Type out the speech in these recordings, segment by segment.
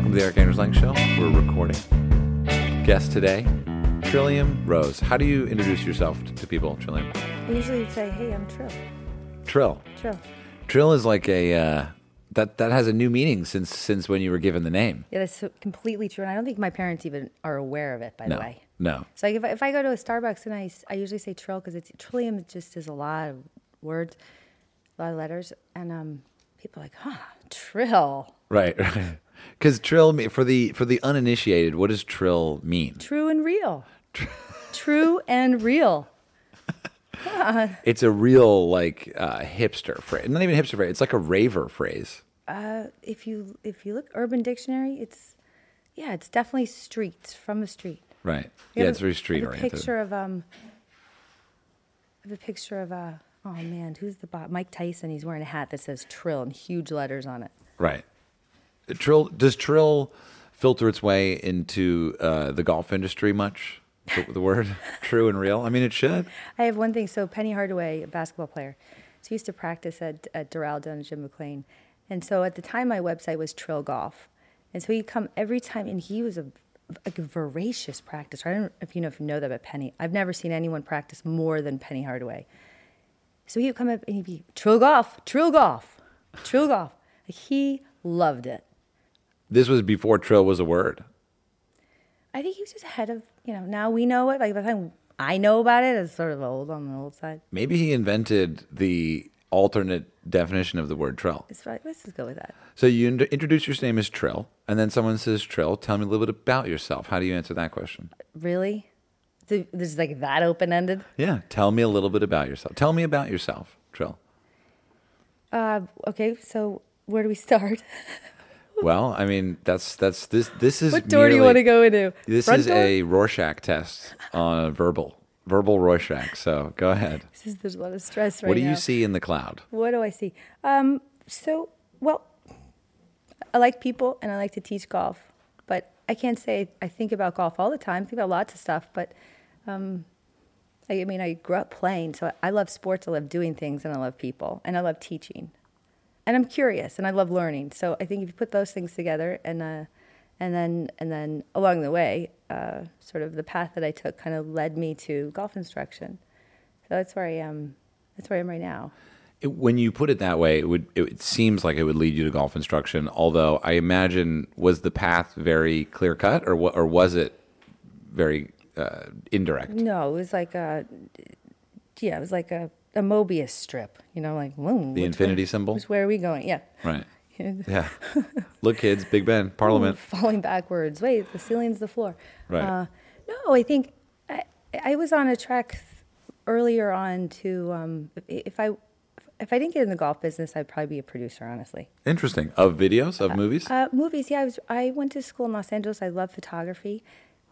Welcome to the Erik Anders Lang Show. We're recording. Guest today, Trillium Rose. How do you introduce yourself to people, Trillium? I usually say, "Hey, I'm Trill." Trill. Trill. Trill is like a uh, that that has a new meaning since since when you were given the name. Yeah, that's so- completely true, and I don't think my parents even are aware of it. By No, the way, no. so like if I, if I go to a Starbucks and I, I usually say Trill because it's Trillium. Just is a lot of words, a lot of letters, and um, people are like, "Huh, Trill." Right, right. Because Trill me- for the for the uninitiated, what does Trill mean? True and real. True and real. It's a real like uh, hipster phrase. Not even hipster phrase. It's like a raver phrase. If you if you look Urban Dictionary, it's yeah, it's definitely streets from the street. Right. I Yeah, it's very street a oriented. picture of um. I have a picture of uh oh man, who's the bot? Mike Tyson. He's wearing a hat that says Trill in huge letters on it. Right. Trill does Trill filter its way into uh, the golf industry much? The, word true and real. I mean, it should. I have one thing. So Penny Hardaway, a basketball player, so he used to practice at at Doral down in Jim McLean, and so at the time my website was Trill Golf, and so he'd come every time, and he was a a voracious practicer. I don't know if you know if you know that about Penny. I've never seen anyone practice more than Penny Hardaway. So he would come up and he'd be Trill Golf, Trill Golf, Trill Golf. Like he loved it. This was before Trill was a word. I think he was just ahead of you know. Now we know it. Like by the time I know about it, it's sort of old on the old side. Maybe he invented the alternate definition of the word Trill. It's like let's just go with that. So you in- introduce your name as Trill, and then someone says Trill. Tell me a little bit about yourself. How do you answer that question? Really? So This is like that open ended. Yeah, tell me a little bit about yourself. Tell me about yourself, Trill. Uh, okay, so where do we start? Well, I mean, that's that's this this is what door do you want to go into? This Front is door? a Rorschach test on a verbal verbal Rorschach. So go ahead. This is, there's a lot of stress right what do now. you see in the cloud? What do I see? Um, so, well, I like people and I like to teach golf, but I can't say I think about golf all the time. I think about lots of stuff, but um, I mean, I grew up playing, so I love sports, I love doing things, and I love people, and I love teaching, and I'm curious, and I love learning. So I think if you put those things together, and uh, and then and then along the way, uh, sort of the path that I took kind of led me to golf instruction. So that's where I am. That's where I am right now. It, when you put it that way, it would it, it seems like it would lead you to golf instruction. Although I imagine was the path very clear cut, or or was it very uh, indirect? No, it was like a, yeah, it was like a, a Mobius strip. You know, like whoa, The infinity way- symbol? Way are we going? Yeah, Right. Yeah. Look, kids, Big Ben, Parliament. falling backwards. Wait, the ceiling's the floor. Right. Uh, no, I think I, I was on a track earlier on to um, if, I if I didn't get in the golf business, I'd probably be a producer. Honestly. Interesting. Of videos of movies. Uh, movies, yeah. I was. I went to school in Los Angeles. I love photography,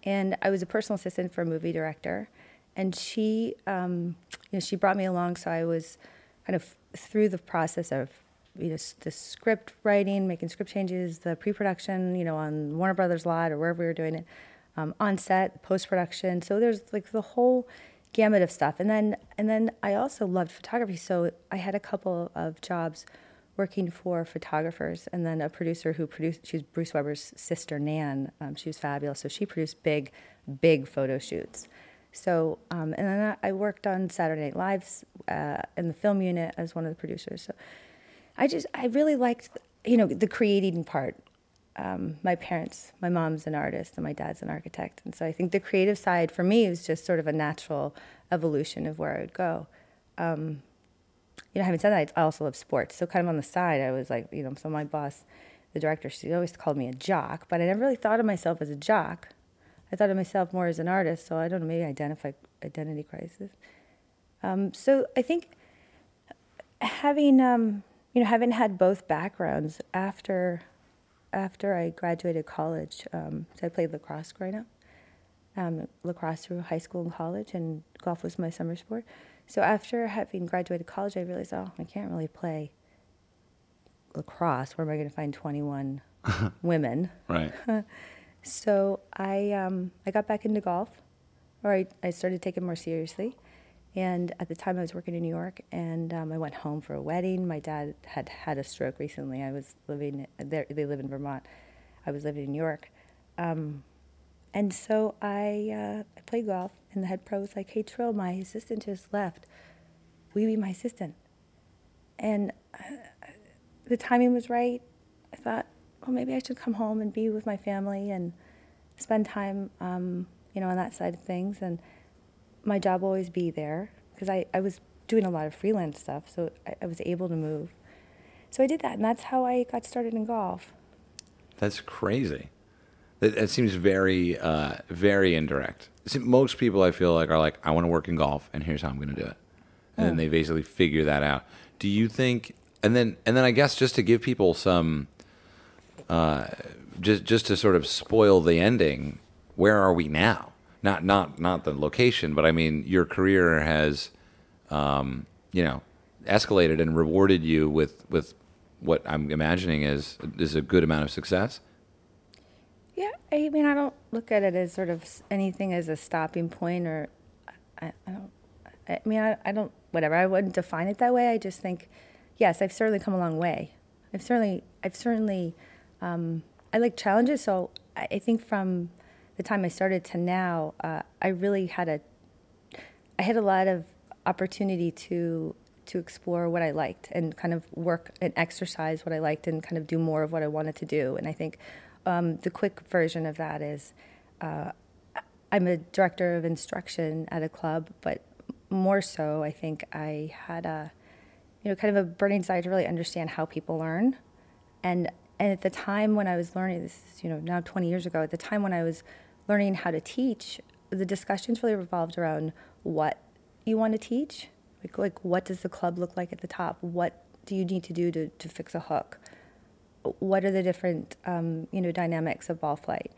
and I was a personal assistant for a movie director. And she, um, you know, she brought me along, so I was kind of through the process of, you know, the script writing, making script changes, the pre-production, you know, on Warner Brothers lot or wherever we were doing it, um, on set, post-production. So there's like the whole gamut of stuff. And then, and then I also loved photography, so I had a couple of jobs working for photographers and then a producer who produced she was bruce weber's sister nan um, she was fabulous so she produced big big photo shoots so um, and then I, worked on saturday night lives uh, in the film unit as one of the producers so i just i really liked you know the creating part um, my parents my mom's an artist and my dad's an architect and so i think the creative side for me was just sort of a natural evolution of where i would go you know, having said that, I also love sports. So kind of on the side, I was like, you know, so my boss, the director, she always called me a jock, but I never really thought of myself as a jock. I thought of myself more as an artist. So I don't know, maybe identify identity crisis. Um, so I think having, um, you know, having had both backgrounds after, after I graduated college, um, so I played lacrosse growing up um, lacrosse through high school and college, and golf was my summer sport. So after having graduated college, I realized, oh, I can't really play lacrosse. Where am I going to find 21 women? Right. So I, um, I got back into golf, or I, I started taking more seriously. And at the time, I was working in New York, and um, I went home for a wedding. My dad had had a stroke recently. I was living there; they live in Vermont, I was living in New York. Um, and so I, uh, I played golf, and the head pro was like, "Hey, Trill, my assistant just left. Will you be my assistant?" And uh, the timing was right. I thought, well, maybe I should come home and be with my family and spend time, um, you know, on that side of things. And my job will always be there because I, I was doing a lot of freelance stuff, so I, I was able to move. So I did that, and that's how I got started in golf. That's crazy. That, that seems very, uh, very indirect. See, most people I feel like are like, I want to work in golf, and here's how I'm going to do it, and then they basically figure that out. Do you think? And then, and then I guess just to give people some, uh, just just to sort of spoil the ending, where are we now? Not not not the location, but I mean, your career has, um, you know, escalated and rewarded you with with what I'm imagining is is a good amount of success. Yeah, I mean, I don't look at it as sort of anything as a stopping point, or I, I don't. I mean, I, I don't. Whatever. I wouldn't define it that way. I just think, yes, I've certainly come a long way. I've certainly, I've certainly, um, I like challenges. So I, think from the time I started to now, uh, I really had a, I had a lot of opportunity to to explore what I liked and kind of work and exercise what I liked and kind of do more of what I wanted to do. And I think um, the quick version of that is uh, I'm a director of instruction at a club, but more so, I think I had a you know kind of a burning desire to really understand how people learn, and and at the time when I was learning this is you know now 20 years ago, at the time when I was learning how to teach, the discussions really revolved around what you want to teach, like like what does the club look like at the top, what do you need to do to, to fix a hook, what are the different um, you know dynamics of ball flight,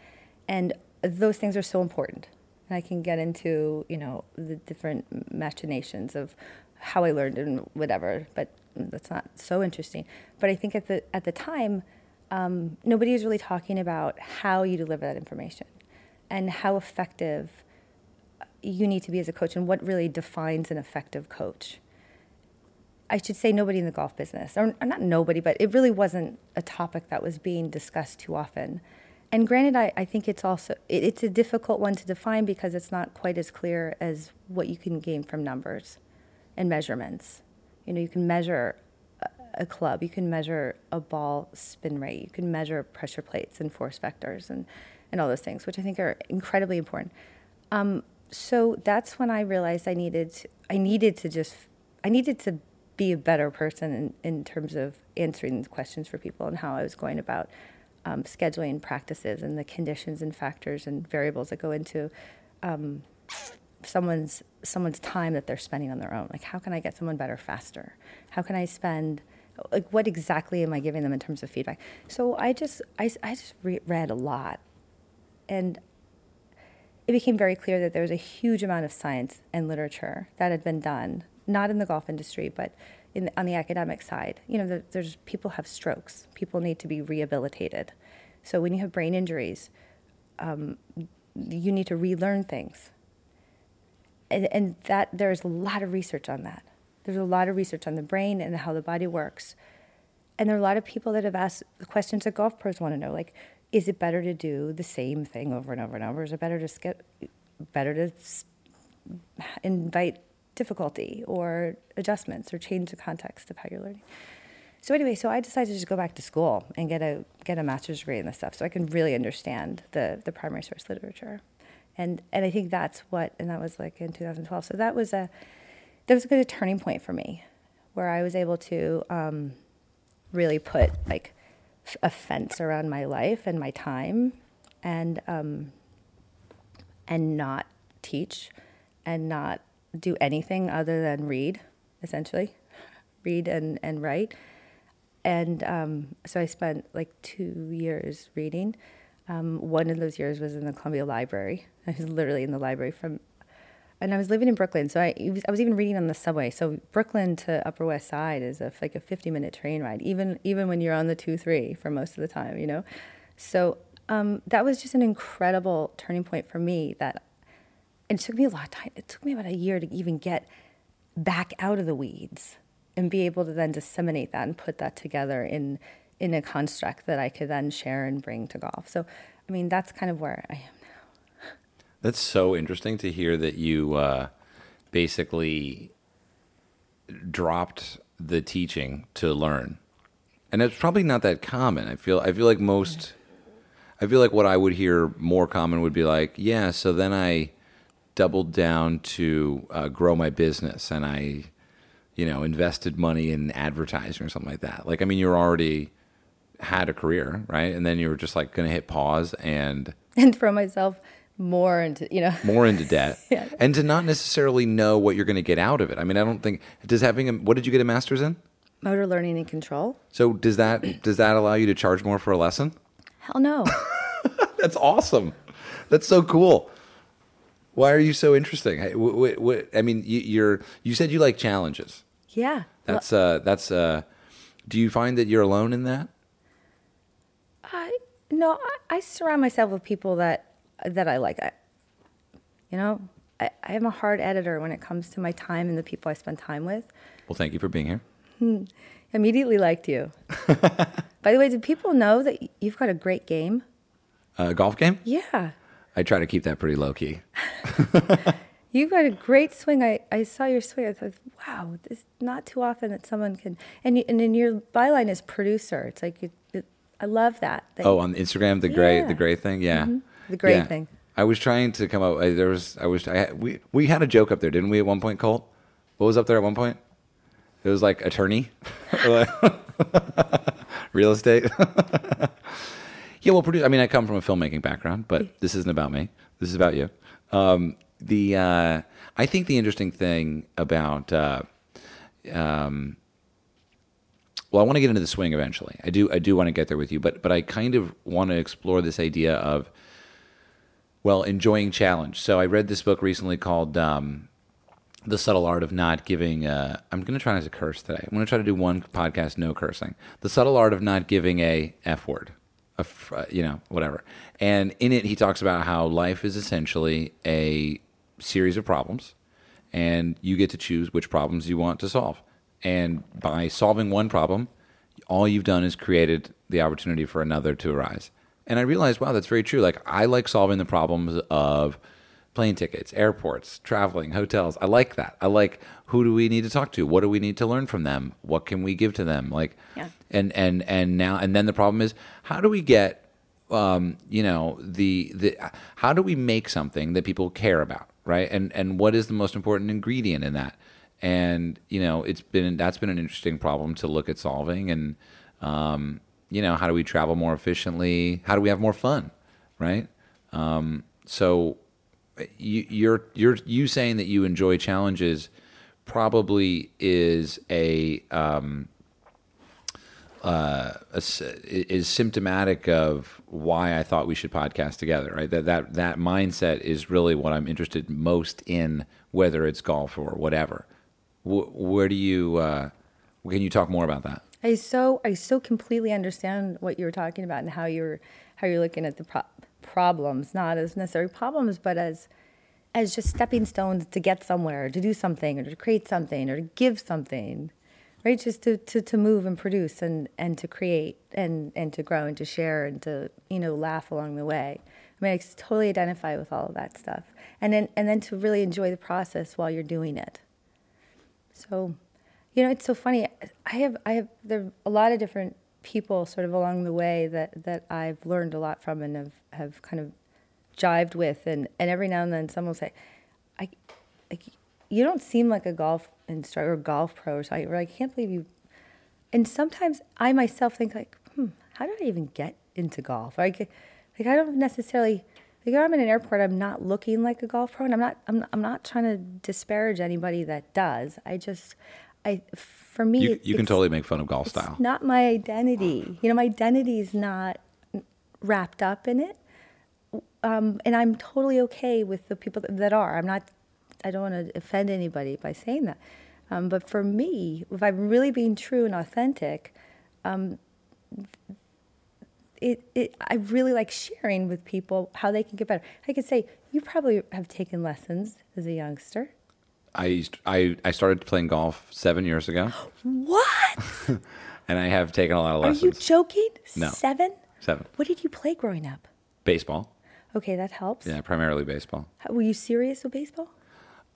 and those things are so important. And I can get into you know the different machinations of how I learned and whatever, but that's not so interesting. But I think at the at the time, um, nobody is really talking about how you deliver that information and how effective you need to be as a coach and what really defines an effective coach. I should say nobody in the golf business, or, or not nobody, but it really wasn't a topic that was being discussed too often. And granted, I, I think it's also it, it's a difficult one to define because it's not quite as clear as what you can gain from numbers and measurements. You know, you can measure a, club, you can measure a ball spin rate, you can measure pressure plates and force vectors and, and all those things, which I think are incredibly important. Um, so that's when I realized I needed I needed to just I needed to be a better person in, in terms of answering questions for people and how I was going about um, scheduling practices and the conditions and factors and variables that go into um, someone's someone's time that they're spending on their own. Like, how can I get someone better faster? How can I spend like what exactly am I giving them in terms of feedback? So I just I, I just re- read a lot, and it became very clear that there was a huge amount of science and literature that had been done, not in the golf industry, but in the, on the academic side. You know, there, there's people have strokes, people need to be rehabilitated. So when you have brain injuries, um, you need to relearn things, and, and that there's a lot of research on that. There's a lot of research on the brain and how the body works. And there are a lot of people that have asked the questions that golf pros want to know, like, is it better to do the same thing over and over and over? Is it better to skip, better to invite difficulty or adjustments or change the context of how you're learning? So anyway, so I decided to just go back to school and get a get a master's degree in this stuff, so I can really understand the the primary source literature, and and I think that's what, and that was like in 2012. So that was a that was a good turning point for me, where I was able to um, really put like a fence around my life and my time, and um, and not teach, and not do anything other than read, essentially, read and and write. And um, so I spent like two years reading. Um, one of those years was in the Columbia Library. I was literally in the library from and I was living in Brooklyn, so I, was, I was even reading on the subway. So Brooklyn to Upper West Side is a, like a 50 minute train ride, even even when you're on the two three for most of the time, you know. So um, that was just an incredible turning point for me. That it took me a lot of time. It took me about a year to even get back out of the weeds and be able to then disseminate that and put that together in in a construct that I could then share and bring to golf. So, I mean, that's kind of where I am. That's so interesting to hear that you uh, basically dropped the teaching to learn, and it's probably not that common. I feel I feel like most, I feel like what I would hear more common would be like, yeah. So then I doubled down to uh, grow my business, and I, you know, invested money in advertising or something like that. Like, I mean, you're already had a career, right? And then you were just like going to hit pause and and throw myself more into you know more into debt Yeah. and to not necessarily know what you're going to get out of it. I mean, I don't think does having a what did you get a master's in? motor learning and control. So does that does that allow you to charge more for a lesson? Hell no. That's awesome. That's so cool. Why are you so interesting? I mean, you, you're you said you like challenges. yeah. That's uh that's uh. Do you find that you're alone in that? I no, I, I surround myself with people that that I like. I, you know, I, I am a hard editor when it comes to my time and the people I spend time with. Well, thank you for being here. Immediately liked you. By the way, do people know that you've got a great game? Uh, golf game? Yeah. I try to keep that pretty low key. You've got a great swing. I, I saw your swing. I thought, wow, this not too often that someone can. And you, and then your byline is producer. It's like you, it, I love that. that Oh, on Instagram, the gray, Yeah. Mm-hmm. the gray thing, yeah, The gray Yeah. thing. I was trying to come up. I, there was, I was, I had, we we had a joke up there, didn't we? At one point, Colt. What was up there at one point? It was like attorney, real estate. yeah, well, produce. I mean, I come from a filmmaking background, but this isn't about me. This is about you. Um, the uh, I think the interesting thing about uh, um, well, I want to get into the swing eventually. I do. I do want to get there with you, but but I kind of want to explore this idea of well, enjoying challenge. So I read this book recently called um, "The Subtle Art of Not Giving." Uh, I'm going to try not to curse today. I'm going to try to do one podcast no cursing. The subtle art of not giving a f word, a uh, you know, whatever. And in it, he talks about how life is essentially a series of problems, and you get to choose which problems you want to solve. And by solving one problem, all you've done is created the opportunity for another to arise. And I realized, wow, that's very true. Like I like solving the problems of plane tickets, airports, traveling, hotels. I like that. I like who do we need to talk to? What do we need to learn from them? What can we give to them? Like Yeah. and and and now and then the problem is how do we get um, you know the the how do we make something that people care about right and and what is the most important ingredient in that and you know it's been that's been an interesting problem to look at solving and um, you know how do we travel more efficiently how do we have more fun right um, so you, you're you're you saying that you enjoy challenges probably is a um, uh, a is symptomatic of why I thought we should podcast together. Right, that that that mindset is really what I'm interested most in, whether it's golf or whatever. Wh- where do you? Uh, can you talk more about that? I so I so completely understand what you were talking about and how you're how you're looking at the pro- problems, not as necessary problems, but as as just stepping stones to get somewhere, to do something, or to create something, or to give something, right? Just to, to, to move and produce and, and to create and, and to grow and to share and to you know laugh along the way. I mean, I totally identify with all of that stuff, and then and then to really enjoy the process while you're doing it. So, you know, it's so funny. I have I have there are a lot of different people sort of along the way that that I've learned a lot from and have have kind of jived with, and and every now and then someone will say, I, like, you don't seem like a golf instructor or golf pro or something. Or I can't believe you. And sometimes I myself think like, hmm, how did I even get into golf? Like, like I don't necessarily. Like I'm in an airport, I'm not looking like a golf pro, and I'm not. I'm, I'm not trying to disparage anybody that does. I just, I, for me, You, you can totally make fun of golf style. not my identity. You know, my identity is not wrapped up in it. Um, and I'm totally okay with the people that, that are. I'm not, I don't want to offend anybody by saying that. Um, but for me, if I'm really being true and authentic, um, it, it, I really like sharing with people how they can get better. I could say, you probably have taken lessons as a youngster. I I I started playing golf seven years ago. What? and I have taken a lot of lessons. Are you joking? No. Seven? Seven. What did you play growing up? Baseball. Okay, that helps. Yeah, primarily baseball. How- Were you serious with baseball?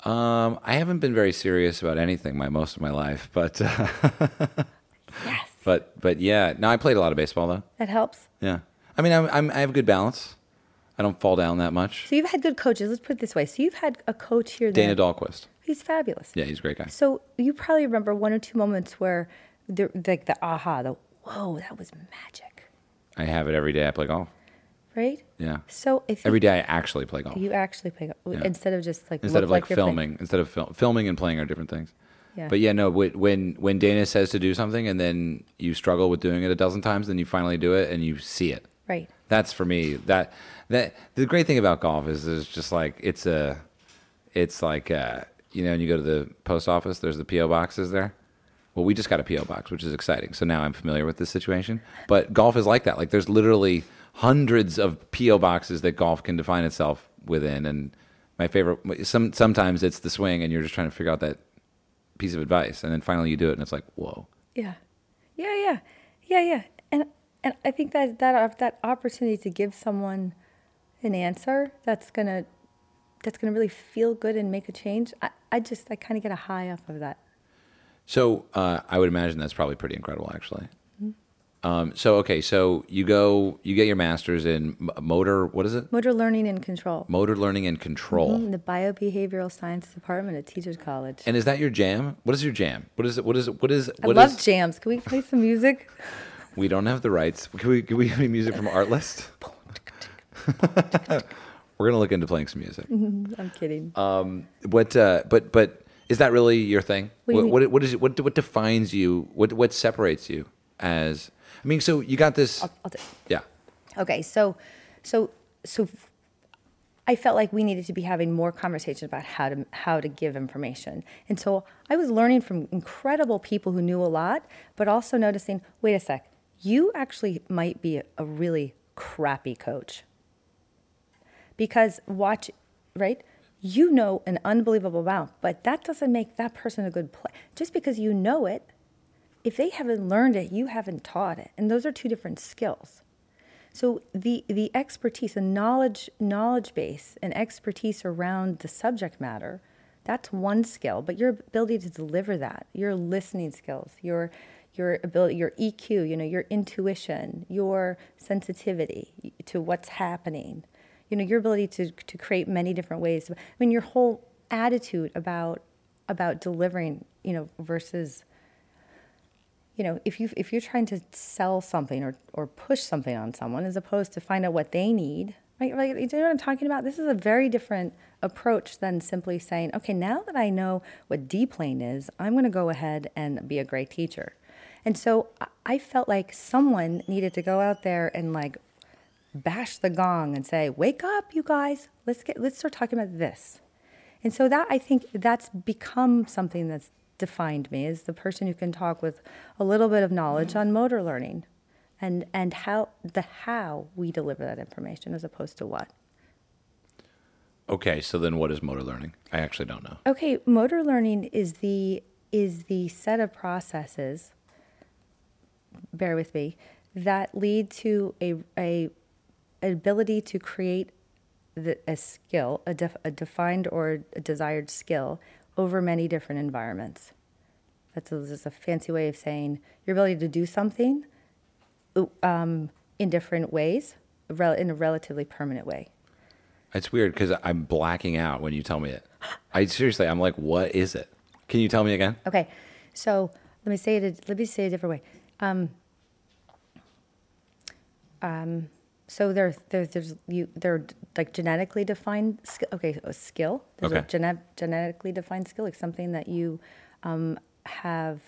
Um, I haven't been very serious about anything my most of my life, but uh, Yes. but but yeah. No, I played a lot of baseball though. That helps. Yeah. I mean, I'm, I'm I have good balance. I don't fall down that much. So you've had good coaches. Let's put it this way. So you've had a coach here. That, Dana Dahlquist. He's fabulous. Yeah, he's a great guy. So you probably remember one or two moments where, the, like the aha, the whoa, that was magic, I have it every day. I play golf. right? Yeah. So if Every you, day I actually play golf you actually play Yeah. instead of just like instead of like, playing- filming. Instead of fil- filming and playing are different things. Yeah. But yeah, no. When when Dana says to do something and then you struggle with doing it a dozen times, then you finally do it and you see it. right. That's for me. That that the great thing about golf is is just like it's a, it's like uh, you know, and you go to the post office, there's the PO boxes there. Well, we just got a PO box, which is exciting. So now I'm familiar with this situation. But golf is like that. Like there's literally hundreds of PO boxes that golf can define itself within. And my favorite, some sometimes it's the swing, and you're just trying to figure out that piece of advice, and then finally you do it, and it's like, whoa. Yeah, yeah, yeah, yeah, yeah. And and I think that that that opportunity to give someone an answer that's gonna that's gonna really feel good and make a change. I, I just I kind of get a high off of that. So uh, I would imagine that's probably pretty incredible, actually. Um, so okay, so you go, you get your master's in motor. What is it? Motor learning and control. Motor learning and control. In the biobehavioral science department at Teachers College. And is that your jam? What is your jam? What is it? What is it? What is? I what love is- jams. Can we play some music? We don't have the rights. Can we? Can we have any music from Artlist? We're gonna look into playing some music. I'm kidding. Um, what? Uh, but but is that really your thing? What what, what, what is it? What what defines you? What what separates you as? I mean, so you got this. I'll, I'll do. yeah. Okay, so, so, so, I felt like we needed to be having more conversations about how to how to give information, and so I was learning from incredible people who knew a lot, but also noticing, wait a sec, you actually might be a, a really crappy coach. Because watch, right? You know an unbelievable amount, but that doesn't make that person a good play. Just because you know it, if they haven't learned it, you haven't taught it, and those are two different skills. So the the expertise, the knowledge knowledge base, and expertise around the subject matter, that's one skill. But your ability to deliver that, your listening skills, your your ability, your EQ, you know, your intuition, your sensitivity to what's happening, you know, your ability to to create many different ways. I mean, your whole attitude about about delivering, you know, versus you know, if you if you're trying to sell something or or push something on someone as opposed to find out what they need, right? Like, you know what I'm talking about? This is a very different approach than simply saying, okay, now that I know what D plane is, I'm going to go ahead and be a great teacher. And so I felt like someone needed to go out there and like bash the gong and say, "Wake up, you guys! Let's get let's start talking about this." And so that I think that's become something that's defined me as the person who can talk with a little bit of knowledge on motor learning and and how the how we deliver that information as opposed to what. Okay, so then what is motor learning? I actually don't know. Okay, motor learning is the is the set of processes bear with me that lead to a a ability to create the, a skill, a, def, a defined or a desired skill over many different environments. That's a, just a fancy way of saying your ability to do something um, in different ways, rel- in a relatively permanent way. It's weird because I'm blacking out when you tell me it. I seriously, I'm like, what is it? Can you tell me again? Okay, so let me say it. a- Let me say it a different way. Um, um, so there, there, there's you. They're like genetically defined. Sk- okay, a skill. There's a Okay. gene- genetically defined skill, like something that you um, have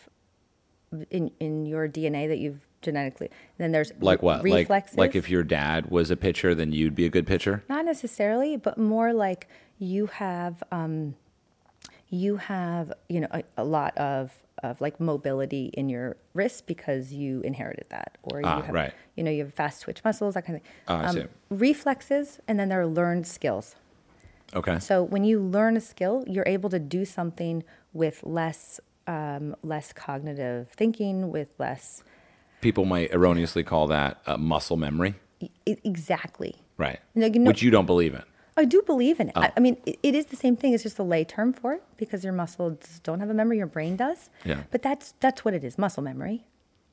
in in your DNA that you've genetically. then there's Like what? Reflexes. Like like if your dad was a pitcher, then you'd be a good pitcher. Not necessarily, but more like you have um, you have you know a, a lot of of like mobility in your wrist because you inherited that, or you Ah, have right. you know you have fast twitch muscles, that kind of thing. Um, Ah, I see. Reflexes, and then there are learned skills. Okay. So when you learn a skill, you're able to do something with less um, less cognitive thinking, with less People might erroneously call that uh, muscle memory, E- exactly. right? No, you Which you don't believe in. I do believe in it. Oh. I, I mean, it, it is the same thing. It's just a lay term for it because your muscles don't have a memory. Your brain does. Yeah. But that's that's what it is. Muscle memory.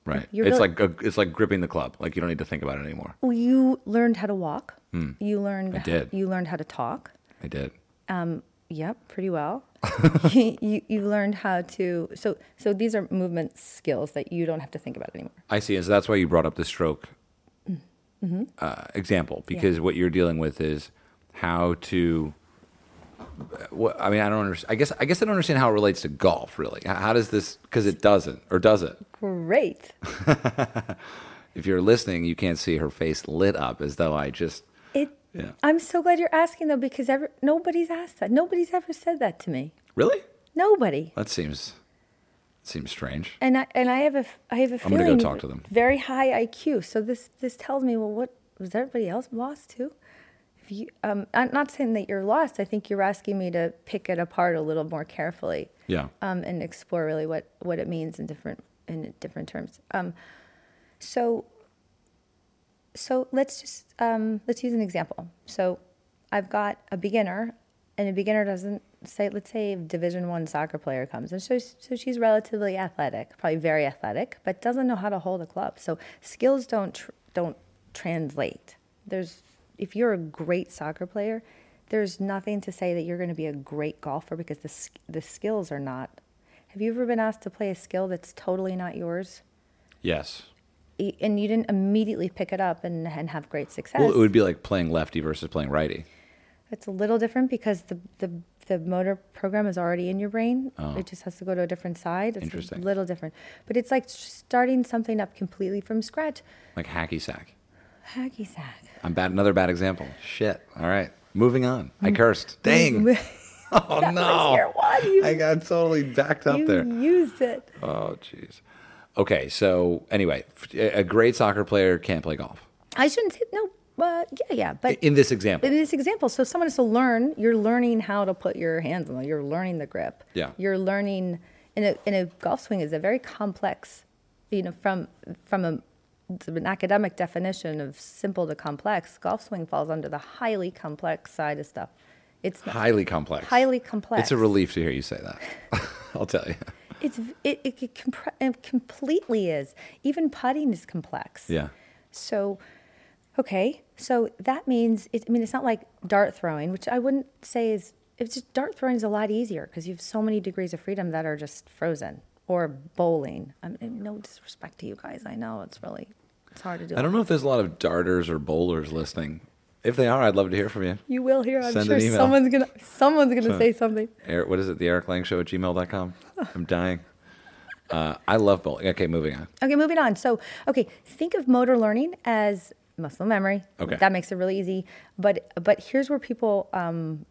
Right. You're it's really- like a, it's like gripping the club. Like you don't need to think about it anymore. Well, you learned how to walk. You learned. Hmm. I did. You learned how to talk. I did. Um. Yep, pretty well. you, you learned how to. So so these are movement skills that you don't have to think about anymore. I see. And so that's why you brought up the stroke Mm-hmm. uh, example because what you're dealing with is how to. What, I mean, I don't understand. I guess I guess I don't understand how it relates to golf. Really, how does this? Because it doesn't, or does it? Great. If you're listening, you can't see her face lit up as though I just. It. Yeah. I'm so glad you're asking though because ever nobody's asked that. Nobody's ever said that to me. Really? Nobody. That seems seems strange. And I and I have a I have a I'm gonna feeling go talk to them. very high IQ. So this this tells me well, what was everybody else lost too? You, um, I'm not saying that you're lost. I think you're asking me to pick it apart a little more carefully. Yeah. um, and explore really what, what it means in different in different terms. Um, so so let's just um, let's use an example. So I've got a beginner, and a beginner doesn't say let's say a Division One soccer player comes, and so so she's relatively athletic, probably very athletic, but doesn't know how to hold a club. So skills don't tr- don't translate. There's if you're a great soccer player, there's nothing to say that you're going to be a great golfer because the the skills are not. Have you ever been asked to play a skill that's totally not yours? Yes. and you didn't immediately pick it up and, and have great success. Well, it would be like playing lefty versus playing righty. it's a little different because the, the, the motor program is already in your brain. Oh. It just has to go to a different side. It's. Interesting. a little different. But it's like starting something up completely from scratch. Like hacky sack. Hacky sack. I'm bad. Another bad example. Shit. All right. Moving on. I mm. cursed. Dang. Oh That no. was your one. You, I got totally backed up you there. used it. Oh jeez. Okay. So anyway, a great soccer player can't play golf. I shouldn't say, no, but yeah, yeah. But In this example. in this example, so someone has to learn. You're learning how to put your hands on. You're learning the grip. Yeah. You're learning in a in a golf swing is a very complex, you know, from from a an academic definition of simple to complex. Golf swing falls under the highly complex side of stuff. It's Highly complex. highly complex. It's a relief to hear you say that. I'll tell you. It's it, it, it, compre- it completely is. Even putting is complex. Yeah. So, okay, so that means it, I mean it's not like dart throwing, which I wouldn't say is. It's just dart throwing is a lot easier because you have so many degrees of freedom that are just frozen. Or bowling. I mean, no disrespect to you guys. I know it's really it's hard to do. I don't know if there's a lot of darters or bowlers listening. If they are, I'd love to hear from you. You will hear. I'm Send sure someone's gonna someone's gonna say something. Erik, what is it? The Erik Lang Show at gmail.com? I'm dying. Uh, I love bowling. Okay, moving on. Okay, moving on. So, okay, think of motor learning as muscle memory. Okay. that makes it really easy. But but here's where people um,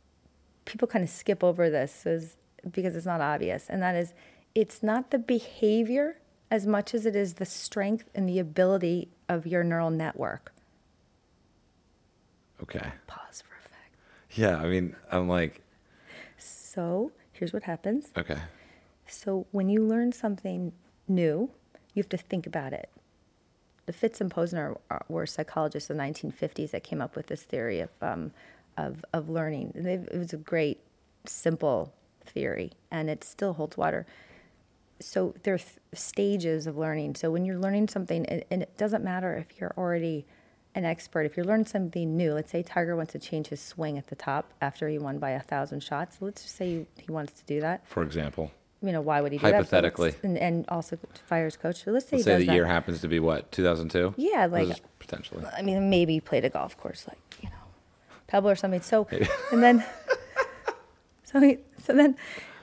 people kind of skip over this is because it's not obvious, and that is it's not the behavior as much as it is the strength and the ability of your neural network. Okay. Pause for effect. Yeah, I mean, I'm like, So here's what happens. okay. So when you learn something new, you have to think about it. The Fitts and Posner were psychologists in the 1950s that came up with this theory of, um, of, of learning. It was a great, simple theory, and it still holds water. So there are th- stages of learning. So when you're learning something, and, and it doesn't matter if you're already an expert, if you're learning something new, let's say Tiger wants to change his swing at the top after he won by a thousand shots. Let's just say you, he wants to do that For example, you know, why would he do that? But Hypothetically. and, and also fires coach. So let's say let's say the that. year happens to be what, 2002? Yeah, like- potentially. I mean, maybe he played a golf course, like you know, Pebble or something. So, and then, so he, so then,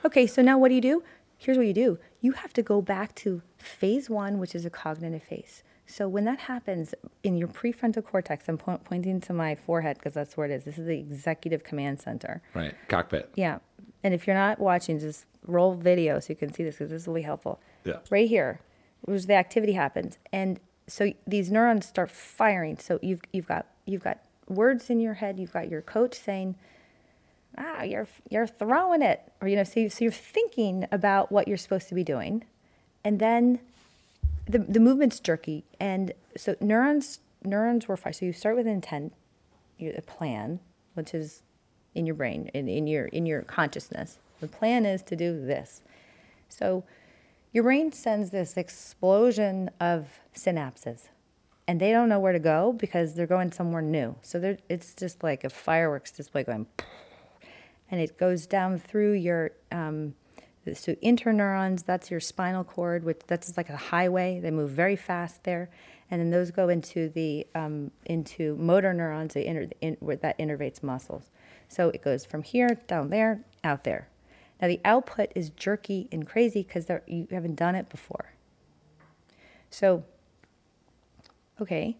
okay. So now, what do you do? Here's what you do. You have to go back to phase one, which is a cognitive phase. So when that happens in your prefrontal cortex, I'm po- pointing to my forehead because that's where it is. This is the executive command center. Right. Cockpit. Yeah. And if you're not watching, just roll video so you can see this because this will be helpful. Yeah. Right here, was the activity happens, and so these neurons start firing. So you've you've got you've got words in your head. You've got your coach saying, "Ah, you're you're throwing it," or you know, so, you, so you're thinking about what you're supposed to be doing, and then the the movement's jerky, and so neurons neurons were fired. So you start with intent, you, a plan, which is in your brain, in, in your in your consciousness. The plan is to do this. So your brain sends this explosion of synapses, and they don't know where to go because they're going somewhere new. So it's just like a fireworks display going, and it goes down through your um, so interneurons. That's your spinal cord, which that's like a highway. They move very fast there, and then those go into the um, into motor neurons they inter, in, where that innervates muscles. So it goes from here down there, out there. Now the output is jerky and crazy because you haven't done it before. So, okay,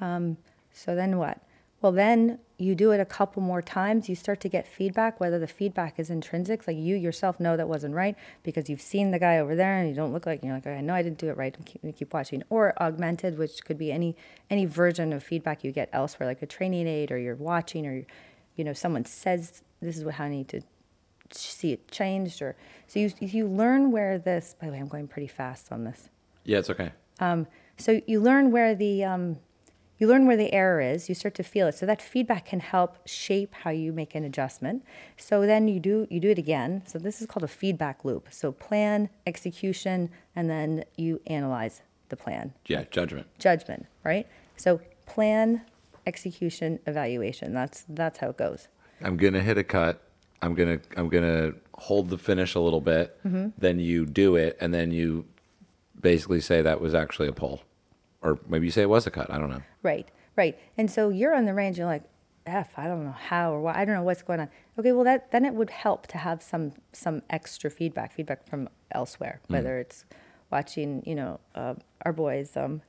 um, so then what? Well, then you do it a couple more times, you start to get feedback, whether the feedback is intrinsic, like you yourself know that wasn't right because you've seen the guy over there and you don't look like, you're like, I know I didn't do it right, and keep, keep watching. Or augmented, which could be any, any version of feedback you get elsewhere, like a training aid or you're watching or, you know, someone says, this is what how I need to see it changed or so you you learn where this by the way i'm going pretty fast on this yeah it's okay um, so you learn where the um, you learn where the error is you start to feel it. So that feedback can help shape how you make an adjustment. So then you do you do it again. So this is called a feedback loop. So plan execution and then you analyze the plan. Yeah judgment. Judgment right? So plan execution evaluation. That's that's how it goes. I'm gonna hit a cut. I'm gonna i'm gonna hold the finish a little bit. Mm-hmm. then you do it and then you basically say that was actually a pull or maybe you say it was a cut i don't know Right, right. And so you're on the range, you're like, F, I don't know how or why, I don't know what's going on. Okay, well that then it would help to have some some extra feedback, feedback from elsewhere, whether it's watching, you know, uh, our boys, um,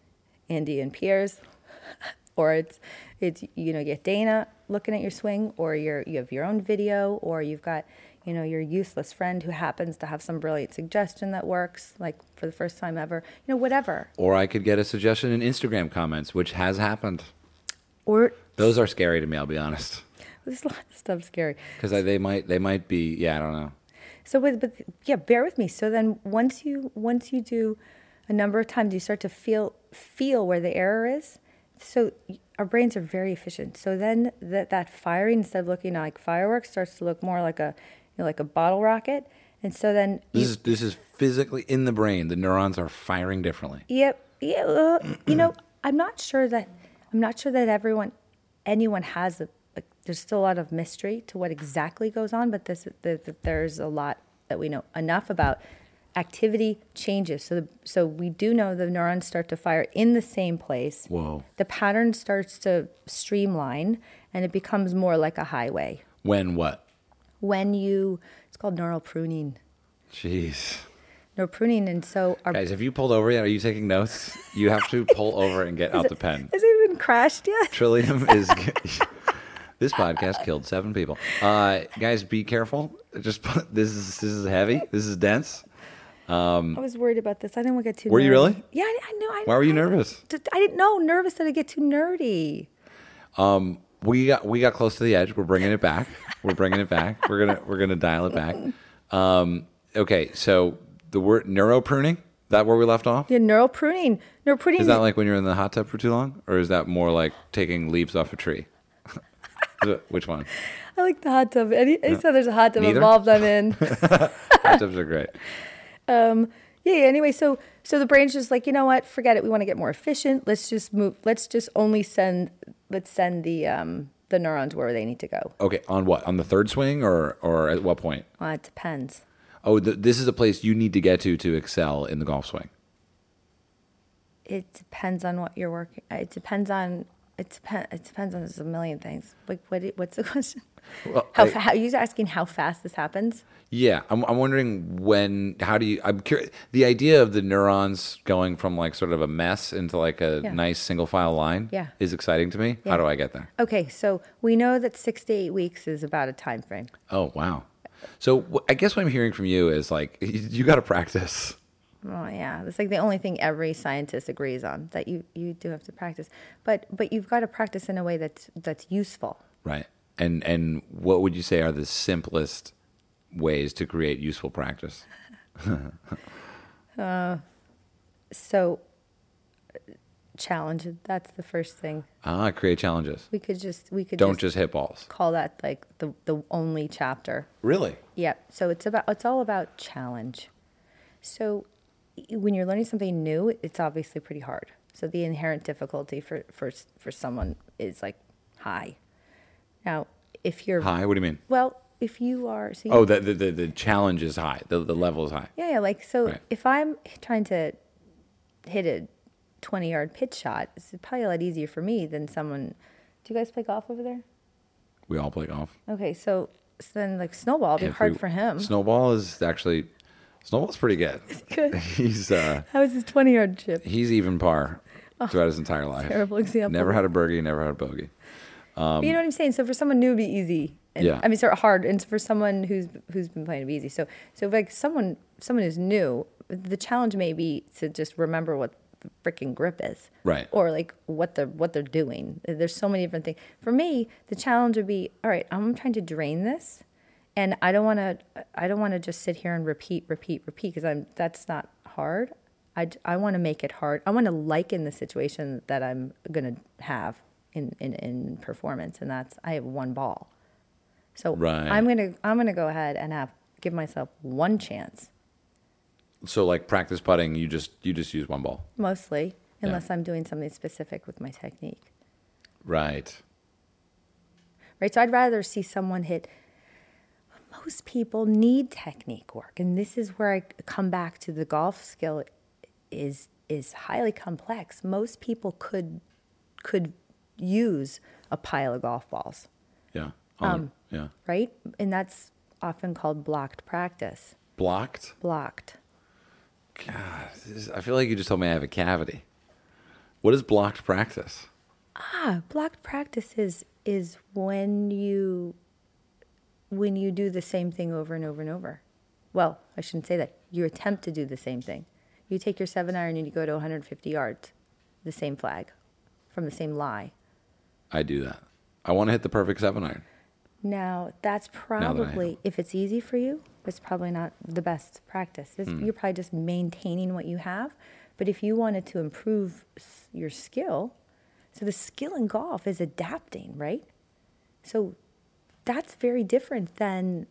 Andy and Piers, or it's it's you know, you get Dana looking at your swing, or you're you have your own video, or you've got you know your useless friend who happens to have some brilliant suggestion that works, like for the first time ever, you know, whatever. or i could get a suggestion in instagram comments which has happened Or those are scary to me i'll be honest this lot of stuff scary. because they might they might be yeah i don't know So with but yeah, bear with me. So then once you once you do a number of times, you start to feel feel where the error is. So our brains are very efficient. So then that that firing instead of looking like fireworks starts to look more like a know, like a bottle rocket. And so then This you, is this is physically in the brain. The neurons are firing differently. Yep. Yeah. uh, you know, I'm not sure that I'm not sure that everyone, anyone has a. Like, there's still a lot of mystery to what exactly goes on, but this, the, the, there's a lot that we know enough about. Activity changes, so the, so we do know the neurons start to fire in the same place. Whoa. The pattern starts to streamline, and it becomes more like a highway. When what? When you, it's called neural pruning. Jeez. Neural pruning, and so our Guys, have you pulled over yet? Are you taking notes? You have to pull over and get out the pen. has it even crashed yet? Trillium is. this podcast killed seven people. Uh, guys, be careful. Just put, this is this is heavy. This is dense. Um, I was worried about this. I didn't want to get too. Were you really? Yeah, I, I know. I, Why were you I- nervous? I didn't know. Nervous that I get too nerdy. We got we got close to the edge. We're bringing it back. We're bringing it back. We're gonna we're gonna dial it back. Um, okay, so the word neuro pruning. That where we left off? Yeah, neural pruning. Neural pruning. Is that like when you're in the hot tub for too long, or is that more like taking leaves off a tree? Which one? I like the hot tub. Any, anytime there's a hot tub Neither? involved, I'm in. Hot tubs are great. yeah, yeah. Anyway, so so the brain's just like, you know what? Forget it. We want to get more efficient. Let's just move. Let's just only send. Let's send the um the neurons where they need to go. Okay, on what? On the third swing, or or at what point? Well, it depends. Oh, th- this is a place you need to get to to excel in the golf swing. It depends on what you're working. It depends on. It depends. It depends on there's a million things. Like what? What's the question? Well, How, I- how you're asking how fast this happens? Yeah, I'm, I'm wondering when. How do you? I'm curious. The idea of the neurons going from like sort of a mess into like a Yeah. nice single file line Yeah. is exciting to me. Yeah. How do I get there? Okay, so we know that six to eight weeks is about a time frame. Oh wow. So I guess what I'm hearing from you is like you, you got to practice. Oh yeah, that's like the only thing every scientist agrees on that you you do have to practice. But but you've got to practice in a way that's that's useful. Right. And and what would you say are the simplest ways to create useful practice? So challenge. That's the first thing. Ah, create challenges. We could just we could Don't just just hit balls. call that like the the only chapter. Really? Yep. So it's about it's all about challenge. So when you're learning something new, it's obviously pretty hard. So the inherent difficulty for for for someone is like high. Now, if you're High? What do you mean? well, if you are so you, Oh, the the, the, the challenge is high. The, the level is high. yeah, yeah, like so Right. if I'm trying to hit a 20 yard pitch shot, it's probably a lot easier for me than someone. Do you guys play golf over there? We all play golf. Okay, so, so then like snowball would be hard for him. Snowball is actually Snowball's pretty good. Good. He's uh How was his 20 yard chip? he's even par throughout his entire life. Oh, Terrible example. Never had a birdie, never had a bogey. Um, but you know what I'm saying? So for someone new, it'd be easy. And, Yeah. I mean, sort of hard. And for someone who's who's been playing, it'd be easy. So so like someone someone who's new, the challenge may be to just remember what the freaking grip is, Right. Or like what they're what they're doing. There's so many different things. For me, the challenge would be, all right, I'm trying to drain this, and I don't want to I don't want to just sit here and repeat, repeat, repeat because I'm that's not hard. I, I want to make it hard. I want to liken the situation that I'm going to have in, in, in performance, and that's I have one ball. So Right. I'm gonna I'm gonna go ahead and have give myself one chance, So like practice putting, you just you just use one ball. mostly, Yeah. unless I'm doing something specific with my technique. Right. Right. So I'd rather see someone hit. Most people need technique work, and this is where I come back to the golf skill is is highly complex. Most people could could use a pile of golf balls, Yeah. Um, yeah. right? And that's often called blocked practice. Blocked. Blocked. God, is, I feel like you just told me I have a cavity. What is blocked practice? Ah, blocked practice is is when you when you do the same thing over and over and over. Well, I shouldn't say that. You attempt to do the same thing. You take your seven iron and you go to 150 yards, the same flag, from the same lie. I do that. I want to hit the perfect seven iron. Now, that's that I probably, if it's easy for you, it's probably not the best practice. Hmm. You're probably just maintaining what you have. But if you wanted to improve your skill, so the skill in golf is adapting, right? So that's very different than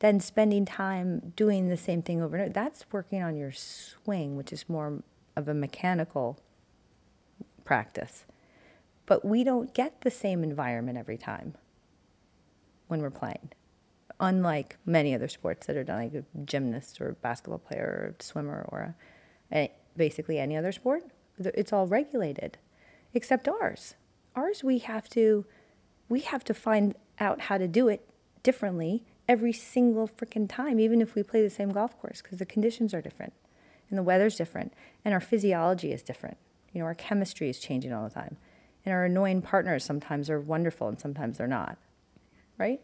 than spending time doing the same thing over and over. That's working on your swing, which is more of a mechanical practice. But we don't get the same environment every time when we're playing. Unlike many other sports that are done, like a gymnast or a basketball player or swimmer or a, basically any other sport, it's all regulated, except ours. Ours, we have to, we have to find out how to do it differently every single freaking time, even if we play the same golf course, because the conditions are different, and the weather's different, and our physiology is different. You know, our chemistry is changing all the time, and our annoying partners sometimes are wonderful and sometimes they're not, right?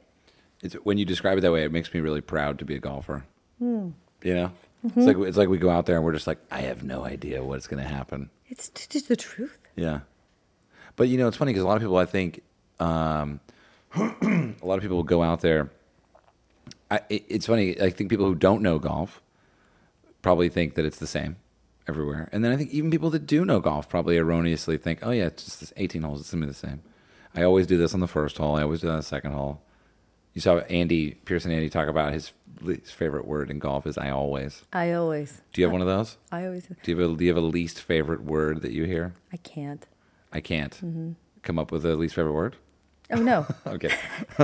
It's, when you describe it that way, it makes me really proud to be a golfer. Hmm. You know, Mm-hmm. it's like it's like we go out there and we're just like, I have no idea what's going to happen. It's just the truth. Yeah, but you know, it's funny because a lot of people, I think, um, a lot of people will go out there. I, it, it's funny. I think people who don't know golf probably think that it's the same everywhere, and then I think even people that do know golf probably erroneously think, "Oh yeah, it's just this 18 holes. It's gonna be the same." I always do this on the first hole. I always do that on the second hole. You saw Andy Pearson Andy talk about his least favorite word in golf is "I always." I always, Do you have one of those? I always, Do you have a, do you have a least favorite word that you hear? I can't. I can't Mm-hmm. come up with a least favorite word. Oh no, Okay,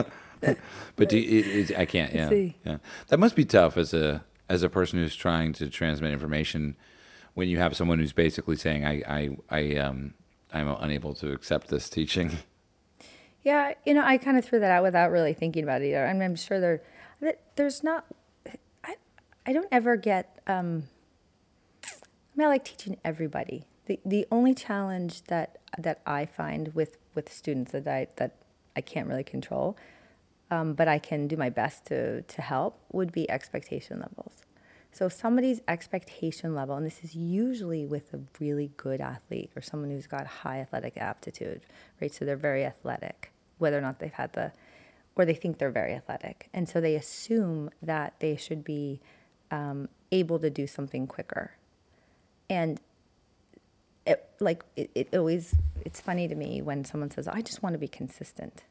but do you, it, it, I can't. Yeah, see. yeah. That must be tough as a as a person who's trying to transmit information when you have someone who's basically saying, "I I I um I'm unable to accept this teaching." Yeah, you know, I kind of threw that out without really thinking about it either. I mean, I'm sure there, there's not. I, I don't ever get. Um, I mean, I like teaching everybody. the The only challenge that that I find with with students that I that I can't really control, um, but I can do my best to to help would be expectation levels. So somebody's expectation level, and this is usually with a really good athlete or someone who's got high athletic aptitude, right? So they're very athletic, whether or not they've had the, or they think they're very athletic, and so they assume that they should be um, able to do something quicker. And it, like it, it always it's funny to me when someone says i just want to be consistent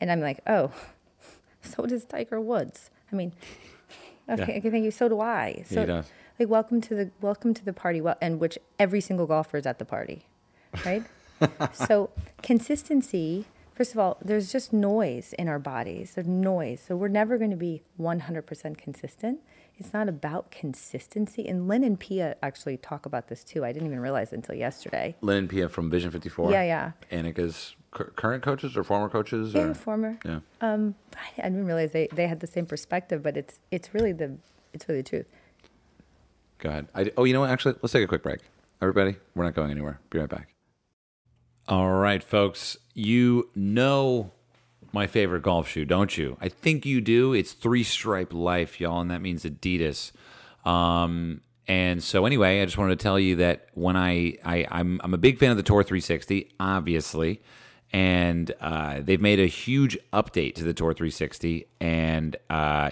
and i'm like oh so does tiger woods i mean okay, okay thank you. So do i. So he does. like welcome to the welcome to the party. Well and which every single golfer is at the party right? So consistency first of all there's just noise in our bodies. There's noise. So we're never going to be 100% consistent. It's not about consistency. And lynn and pia actually talk about this too. I didn't even realize until yesterday. Lynn and Pia from Vision 54. Yeah, yeah. Annika's current coaches or former coaches? yeah or? former Yeah. um i I didn't realize they, they had the same perspective but it's it's really the it's really the truth Go ahead. I, oh, you know what? Actually, let's take a quick break. Everybody, we're not going anywhere. Be right back. All right, folks. You know my favorite golf shoe, don't you? I think you do. It's Three Stripe Life, y'all, and that means Adidas. Um, and so, anyway, I just wanted to tell you that when I, I I'm I'm a big fan of the Tour 360, obviously, and uh, they've made a huge update to the Tour 360, and uh,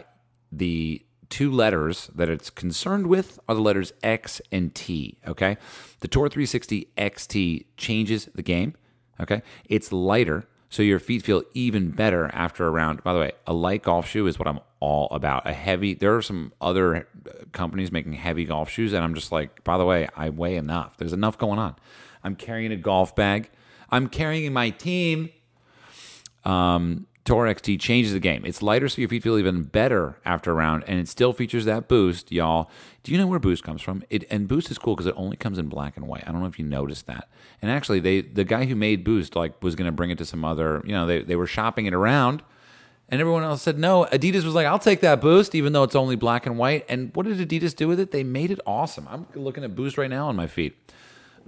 the two letters that it's concerned with are the letters X and T. Okay. The Tour 360 XT changes the game. Okay. It's lighter, so your feet feel even better after a round. By the way, a light golf shoe is what I'm all about. A heavy, there are some other uh, companies making heavy golf shoes, and I'm just like, by the way, I weigh enough. There's enough going on. I'm carrying a golf bag, I'm carrying my team um, Tour XT changes the game. It's lighter, so your feet feel even better after a round, and it still features that boost, y'all. Do you know where boost comes from? It and boost is cool because it only comes in black and white. I don't know if you noticed that. And actually, they the guy who made boost like was going to bring it to some other. You know, they they were shopping it around. And everyone else said no. Adidas was like, I'll take that boost, even though it's only black and white. And what did Adidas do with it? They made it awesome. I'm looking at boost right now on my feet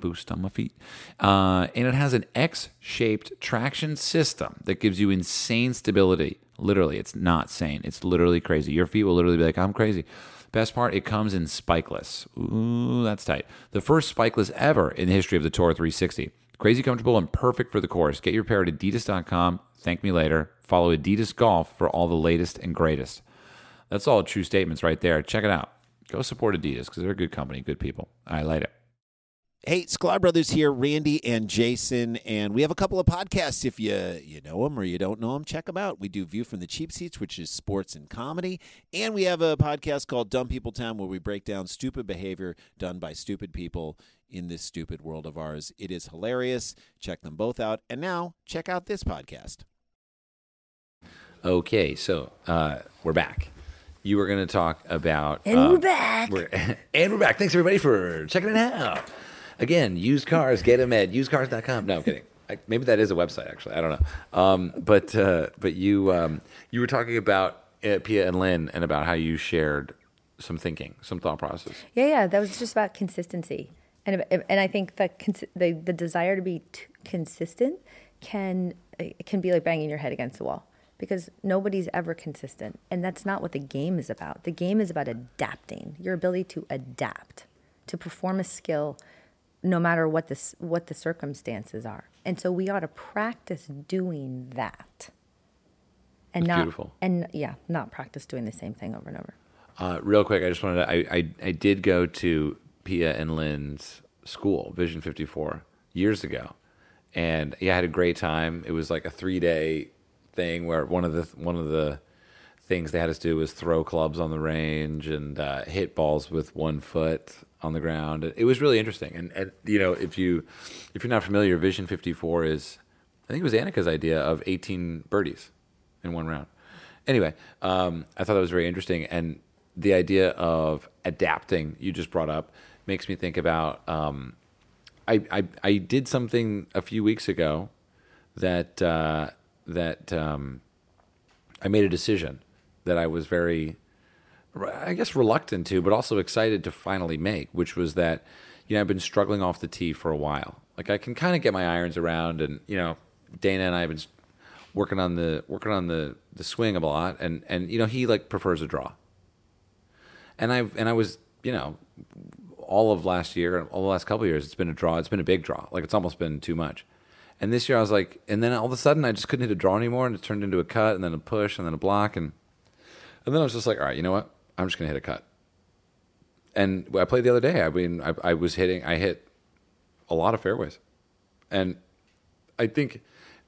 boost on my feet. Uh, and it has an X shaped traction system that gives you insane stability. Literally, it's not sane. It's literally crazy. Your feet will literally be like, I'm crazy. Best part, it comes in spikeless. Ooh, that's tight. The first spikeless ever in the history of the Tour 360. Crazy comfortable and perfect for the course. Get your pair at adidas.com. Thank me later. Follow Adidas Golf for all the latest and greatest. That's all true statements right there. Check it out. Go support Adidas because they're a good company, good people. I like it. Hey, Sklar Brothers here, Randy and Jason, and we have a couple of podcasts. If you you know them or you don't know them, check them out. We do View from the Cheap Seats, which is sports and comedy, and we have a podcast called Dumb People Town, where we break down stupid behavior done by stupid people in this stupid world of ours. It is hilarious. Check them both out, and now check out this podcast. Okay, so uh, we're back. You were going to talk about. And um, we're back. We're, and we're back. Thanks, everybody, for checking it out. Again, used cars, get them at usedcars.com. No, I'm kidding. I, maybe that is a website, actually. I don't know. Um, but uh, but you um, you were talking about uh, Pia and Lynn and about how you shared some thinking, some thought process. Yeah, yeah, that was just about consistency, and and I think the the desire to be t- consistent can it can be like banging your head against the wall because nobody's ever consistent, and that's not what the game is about. The game is about adapting, your ability to adapt, to perform a skill, no matter what the what the circumstances are, and so we ought to practice doing that, and That's not beautiful. and yeah, not practice doing the same thing over and over. Uh, real quick, I just wanted to. I, I, I did go to Pia and Lynn's school, Vision 54, years ago. And yeah, I had a great time. It was like a three day thing where one of the one of the things they had us do was throw clubs on the range and uh, hit balls with one foot on the ground. It was really interesting. And, and you know, if you if you're not familiar, Vision 54 is I think it was Annika's idea of 18 birdies in one round. Anyway, um, I thought that was very interesting, and the idea of adapting you just brought up makes me think about. Um, I, I I did something a few weeks ago that uh, that um, I made a decision that I was very, I guess, reluctant to, but also excited to finally make, which was that you know I've been struggling off the tee for a while. Like I can kind of get my irons around, and you know Dana and I have been working on the working on the the swing a lot, and and you know he like prefers a draw. And I and I was you know all of last year, all the last couple of years, it's been a draw. It's been a big draw. Like it's almost been too much. And this year I was like, and then all of a sudden I just couldn't hit a draw anymore, and it turned into a cut, and then a push, and then a block, and and then I was just like, all right, you know what? I'm just gonna hit a cut. And I played the other day. I mean, I, I was hitting. I hit a lot of fairways, and I think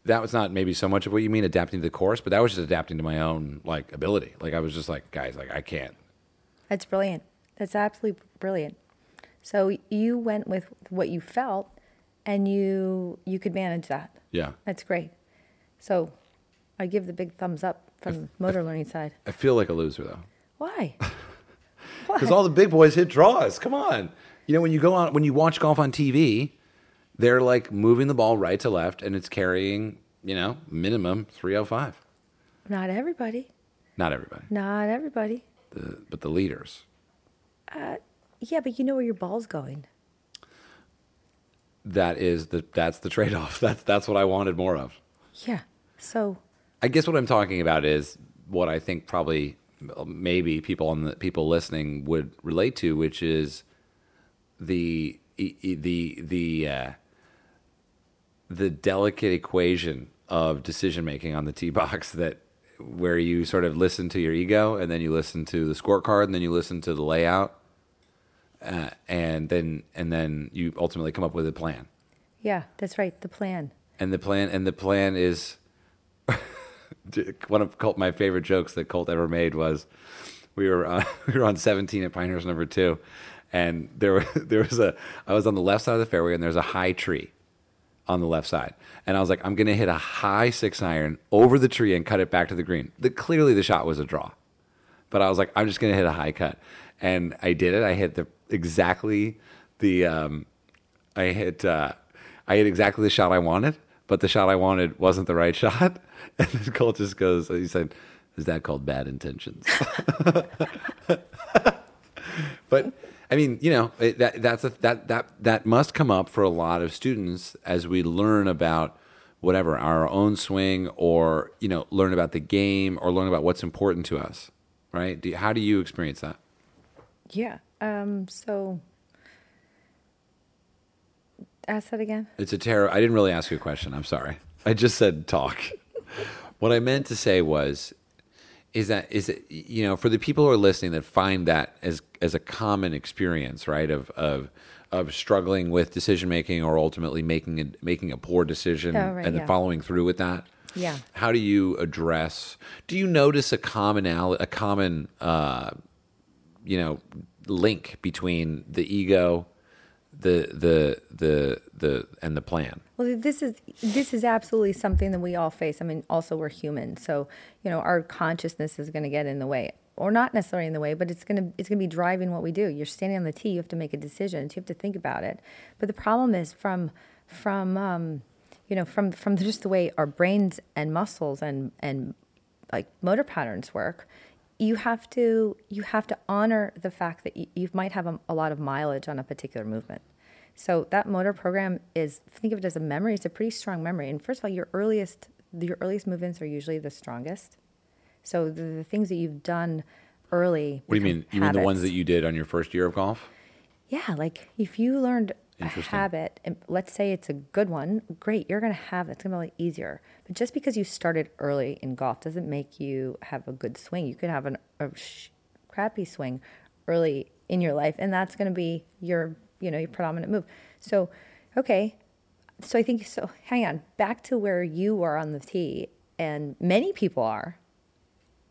that was not maybe so much of what you mean adapting to the course, but that was just adapting to my own like ability. Like I was just like, guys, like I can't. That's brilliant. That's absolutely brilliant. So you went with what you felt, and you you could manage that. Yeah, That's great. So I give the big thumbs up from the motor learning side. I feel like a loser though. Why? Because all the big boys hit draws. Come on. You know, when you go on, when you watch golf on TV, they're like moving the ball right to left and it's carrying, you know, minimum 305. Not everybody. Not everybody, Not everybody. the, but the leaders. Uh, yeah, but you know where your ball's going. That is the, that's the trade off. That's, that's what I wanted more of. Yeah. So I guess what I'm talking about is what I think probably maybe people on the people listening would relate to, which is the the the uh, the delicate equation of decision making on the tee box that where you sort of listen to your ego and then you listen to the scorecard and then you listen to the layout uh, and then and then you ultimately come up with a plan yeah, that's right. The plan. and the plan and the plan is one of Colt, my favorite jokes that Colt ever made was we were uh, we were on 17 at Pinehurst number two, and there there was a I was on the left side of the fairway and there's a high tree on the left side, and I was like I'm gonna hit a high six iron over the tree and cut it back to the green. The, clearly the shot was a draw, but I was like I'm just gonna hit a high cut, and I did it. I hit the exactly the um, I hit uh, I hit exactly the shot I wanted, but the shot I wanted wasn't the right shot. And then Colt just goes, he said, "Is that called bad intentions?" but I mean, you know, it, that that's a, that that that must come up for a lot of students as we learn about whatever our own swing, or you know, learn about the game, or learn about what's important to us. Right? Do, how do you experience that? Yeah. Um, so ask that again. It's a terror. I didn't really ask you a question. I'm sorry. I just said talk. What I meant to say was, is that is it you know for the people who are listening that find that as as a common experience, right? Of of of struggling with decision making or ultimately making a, making a poor decision Oh, right, and then yeah. following through with that. Yeah. How do you address? Do you notice a commonality, a common, uh, you know, link between the ego, the the the the and the plan? Well, this is this is absolutely something that we all face. I mean, also we're human, so you know our consciousness is going to get in the way, or not necessarily in the way, but it's going to it's going to be driving what we do. You're standing on the tee, you have to make a decision, so you have to think about it. But the problem is from from um, you know from from just the way our brains and muscles and and like motor patterns work you have to you have to honor the fact that you, you might have a, a lot of mileage on a particular movement so that motor program is think of it as a memory it's a pretty strong memory and first of all your earliest your earliest movements are usually the strongest so the, the things that you've done early What do you mean? You mean the ones that you did on your first year of golf? Yeah, like if you learned. Habit, and let's say it's a good one, great, you're going to have it's going to be a lot easier. But just because you started early in golf doesn't make you have a good swing. You could have an, a sh- crappy swing early in your life, and that's going to be your you know your predominant move. So, okay, so I think so. Hang on, back to where you are on the tee, and many people are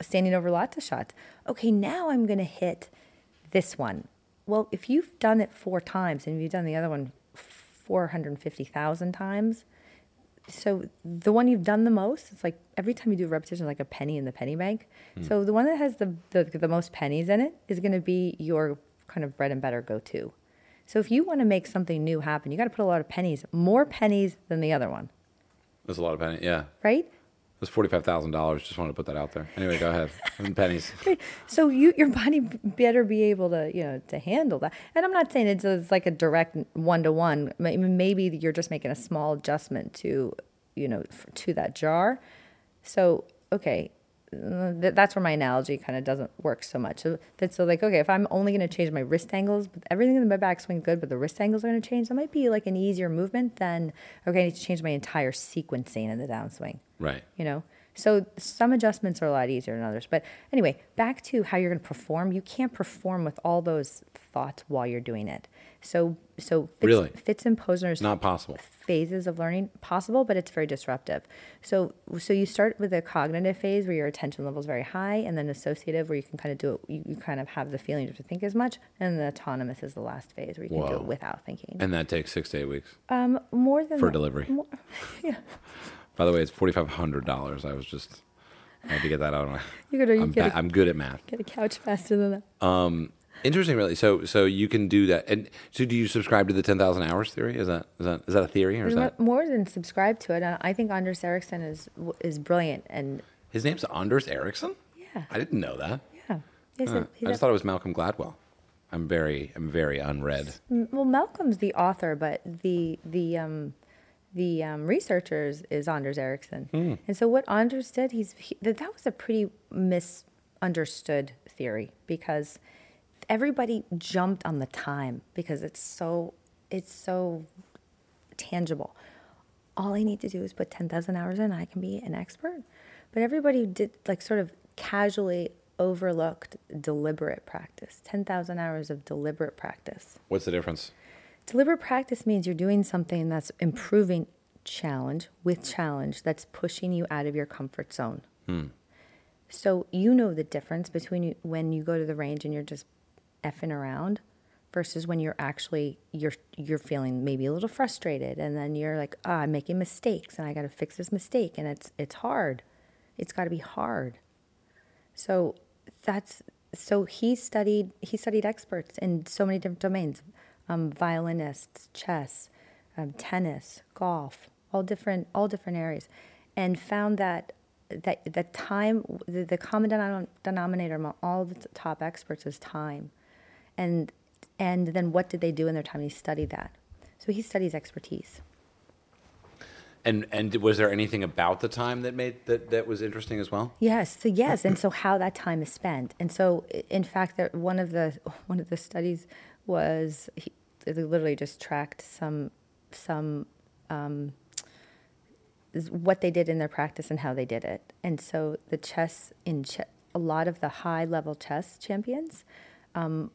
standing over lots of shots. Okay, now I'm going to hit this one. Well, if you've done it four times and you've done the other one 450,000 times, so the one you've done the most, it's like every time you do a repetition, like a penny in the penny bank. Hmm. So the one that has the, the, the most pennies in it is going to be your kind of bread and butter go to. So if you want to make something new happen, you got to put a lot of pennies, more pennies than the other one, That's a lot of pennies. Yeah, right? That's forty five thousand dollars. Just wanted to put that out there. Anyway, go ahead. And pennies. So you, your body better be able to, you know, to handle that. And I'm not saying it's, it's like a direct one to one. Maybe you're just making a small adjustment to, you know, to that jar. So okay, that's where my analogy kind of doesn't work so much. So that's so like okay, if I'm only going to change my wrist angles, but everything in my backswing good, but the wrist angles are going to change. That might be like an easier movement than okay, I need to change my entire sequencing in the downswing Right. you know So some adjustments are a lot easier than others. But anyway, back to how you're going to perform. You can't perform with all those thoughts while you're doing it. So so Fitts, Really? Fitts and Posner Not possible. phases of learning possible, but it's very disruptive. So so you start with a cognitive phase where your attention level is very high, and then associative where you can kind of do it. You, you kind of have the feeling to think as much, and the autonomous is the last phase where you can do it without thinking. And that takes six to eight weeks Um, more than for that- delivery. more- yeah, By the way, it's forty five hundred dollars. I was just I had to get that out of my. you gotta you I'm, get ba- a, I'm good at math. get a couch faster than that. Interesting, really. So, so you can do that. And so, do you subscribe to the ten thousand hours theory? Is that is that is that a theory or is More, that more than subscribe to it. I think Anders Ericsson is is brilliant, and his name's Anders Ericsson? yeah, I didn't know that. yeah. He's a, he's I a- just thought it was Malcolm Gladwell. I'm very I'm very unread. Well, Malcolm's the author, but the the um, the um, researchers is Anders Ericsson. And so what Anders did, he's he, that was a pretty misunderstood theory because everybody jumped on the time because it's so it's so tangible. All I need to do is put 10,000 hours in, I can be an expert. But everybody did like sort of casually overlooked deliberate practice. 10,000 hours of deliberate practice. What's the difference? Deliberate practice means you're doing something that's improving challenge with challenge that's pushing you out of your comfort zone. Hmm. So you know the difference between when you go to the range and you're just effing around versus when you're actually you're you're feeling maybe a little frustrated and then you're like, ah, I'm making mistakes and I got to fix this mistake and it's it's hard. It's got to be hard. So that's so he studied he studied experts in so many different domains, um, violinists, chess, um, tennis, golf, all different all different areas, and found that that the time the, the common denom- denominator among all the top experts is time, and and then what did they do in their time? He studied that, so he studies expertise. And and was there anything about the time that made that that was interesting as well? Yes, so yes, and so how that time is spent, and so in fact, there, one of the one of the studies was he, they literally just tracked some some um, what they did in their practice and how they did it, and so the chess in ch- a lot of the high level chess champions um,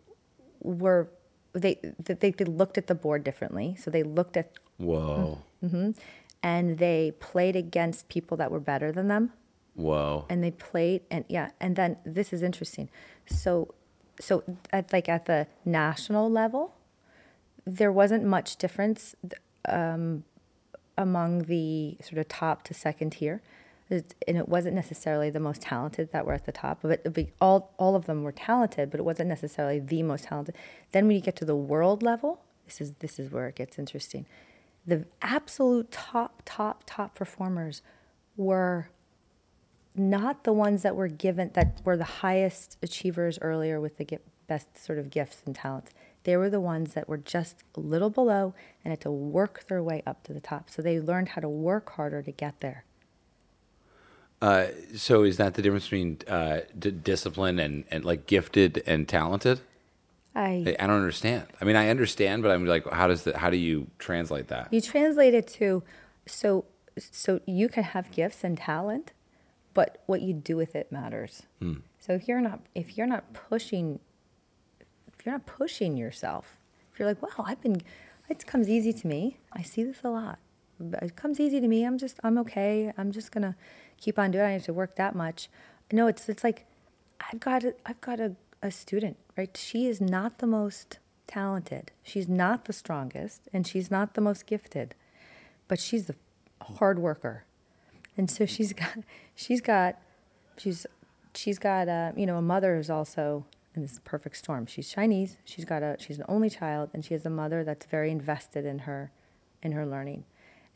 were they, they they looked at the board differently, so they looked at Whoa, and they played against people that were better than them. whoa. and they played and yeah and then this is interesting. So so at like at the national level there wasn't much difference um, among the sort of top to second tier and it wasn't necessarily the most talented that were at the top but it all, all of them were talented but it wasn't necessarily the most talented then when you get to the world level this is this is where it gets interesting the absolute top top top performers were not the ones that were given that were the highest achievers earlier with the best sort of gifts and talents. They were the ones that were just a little below and had to work their way up to the top. So they learned how to work harder to get there. Uh, so is that the difference between uh, d- discipline and, and like gifted and talented? I I I don't understand. I mean, I understand, but I'm like, how does that? How do you translate that? you translate it to so so you can have gifts and talent, but what you do with it matters. So if you're not if you're not pushing if you're not pushing yourself, if you're like, wow, I've been it comes easy to me. I see this a lot. It comes easy to me. I'm just I'm okay. I'm just gonna keep on doing. it. I have to work that much. No, it's it's like I've got a, I've got a, a student, right? She is not the most talented. She's not the strongest, and she's not the most gifted, but she's a hard worker, and so she's got she's got she's she's got a you know a mother who's also in this perfect storm. She's Chinese. She's got a she's an only child, and she has a mother that's very invested in her in her learning,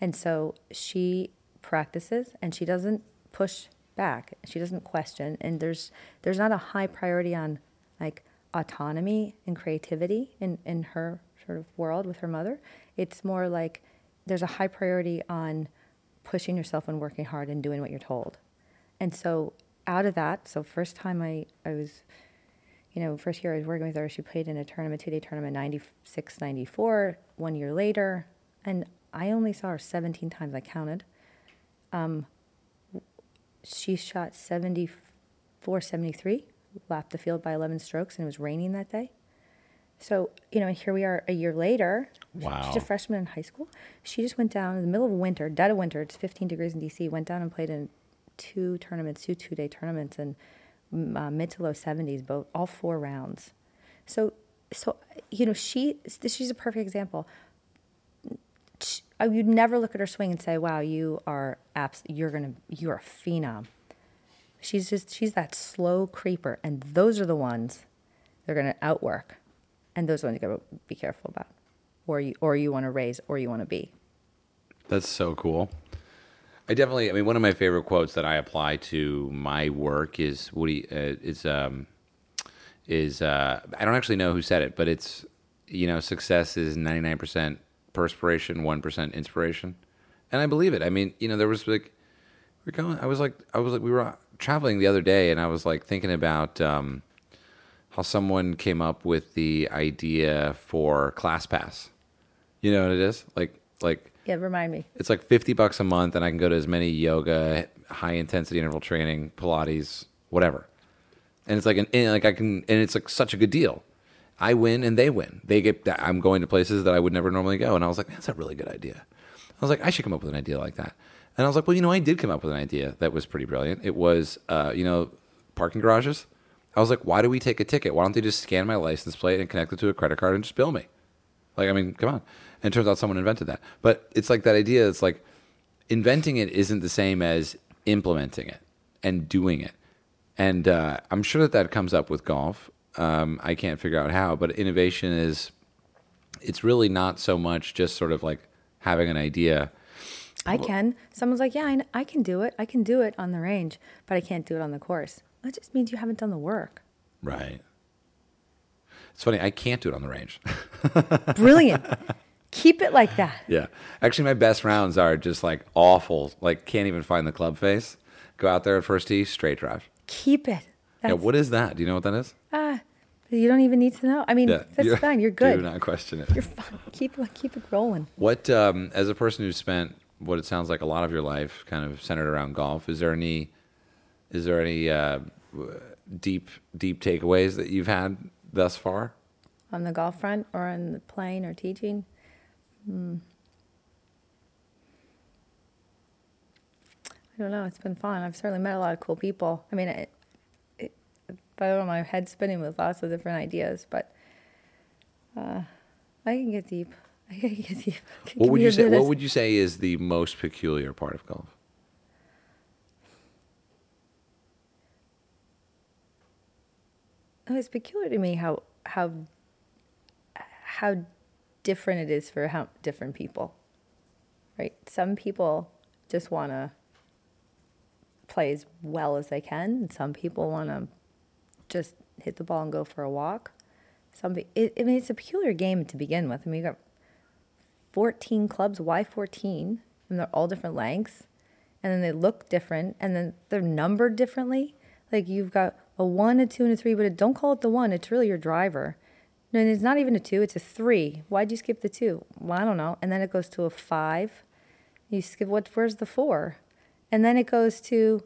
and so she practices and she doesn't push back. She doesn't question, and there's there's not a high priority on like autonomy and creativity in in her sort of world with her mother. It's more like there's a high priority on pushing yourself and working hard and doing what you're told. And so out of that, so first time I, I was, you know, first year I was working with her, she played in a tournament, two day tournament, 96, 94, one year later. And I only saw her 17 times, I counted. Um, she shot 74, 73, lapped the field by 11 strokes, and it was raining that day. So, you know, and here we are a year later. Wow. She's a freshman in high school. She just went down in the middle of winter, dead of winter, it's 15 degrees in DC, went down and played in two tournaments, two two day tournaments, and mm, uh, mid to low 70s, both, all four rounds. So, so you know, she she's a perfect example. I would never look at her swing and say, "Wow, you are abs- you're gonna you're a phenom." She's just she's that slow creeper, and those are the ones they're gonna outwork, and those ones you gotta be careful about, or you or you want to raise or you want to be. That's so cool. I definitely. I mean, one of my favorite quotes that I apply to my work is Woody. Uh, is um, is uh, I don't actually know who said it, but it's you know, success is ninety nine percent perspiration, one percent inspiration, and I believe it. I mean, you know, there was like we're going. I was like, I was like, we were traveling the other day, and I was like thinking about um, how someone came up with the idea for ClassPass. You know what it is? Like, like Yeah, remind me. it's like 50 bucks a month and I can go to as many yoga, high intensity interval training, Pilates, whatever. And it's like an and like I can and it's like such a good deal. I win and they win. They get I'm going to places that I would never normally go and I was like, that's a really good idea. I was like, I should come up with an idea like that. And I was like, well, you know, I did come up with an idea that was pretty brilliant. It was uh, you know, parking garages. I was like, why do we take a ticket? Why don't they just scan my license plate and connect it to a credit card and just bill me? Like, I mean, come on. And it turns out someone invented that. But it's like that idea. It's like inventing it isn't the same as implementing it and doing it. And uh, I'm sure that that comes up with golf. Um, I can't figure out how, but innovation is, it's really not so much just sort of like having an idea. I can. Someone's like, yeah, I, I can do it. I can do it on the range, but I can't do it on the course. That just means you haven't done the work. Right. It's funny. I can't do it on the range. Brilliant. Keep it like that. Yeah. Actually, my best rounds are just like awful. Like, can't even find the club face. Go out there at first tee, straight drive. Keep it. Yeah. What is that? Do you know what that is? ah, you don't even need to know. I mean, Yeah. that's you- fine. You're good. Do not question it. You're fine. Keep keep it rolling. What, um, as a person who spent what it sounds like a lot of your life kind of centered around golf, is there any, is there any uh, deep, deep takeaways that you've had thus far? On the golf front or on the playing, or teaching. Hmm. I don't know. It's been fun. I've certainly met a lot of cool people. I mean, it, I don't know, my head's spinning with lots of different ideas, but uh, I can get deep. I can get deep. Can What would you say? What of- would you say is the most peculiar part of golf? Oh, it's peculiar to me how how how different it is for how different people. Right? Some people just want to play as well as they can, and some people want to just hit the ball and go for a walk. Some, it, I mean, it's a peculiar game to begin with. I mean, you got 14 clubs. Why 14? And they're all different lengths, and then they look different, and then they're numbered differently. Like you've got a one, a two, and a three, but don't call it the one. It's really your driver. No, it's not even a two. It's a three. Why'd you skip the two? Well, I don't know. And then it goes to a five. You skip what? Where's the four? And then it goes to,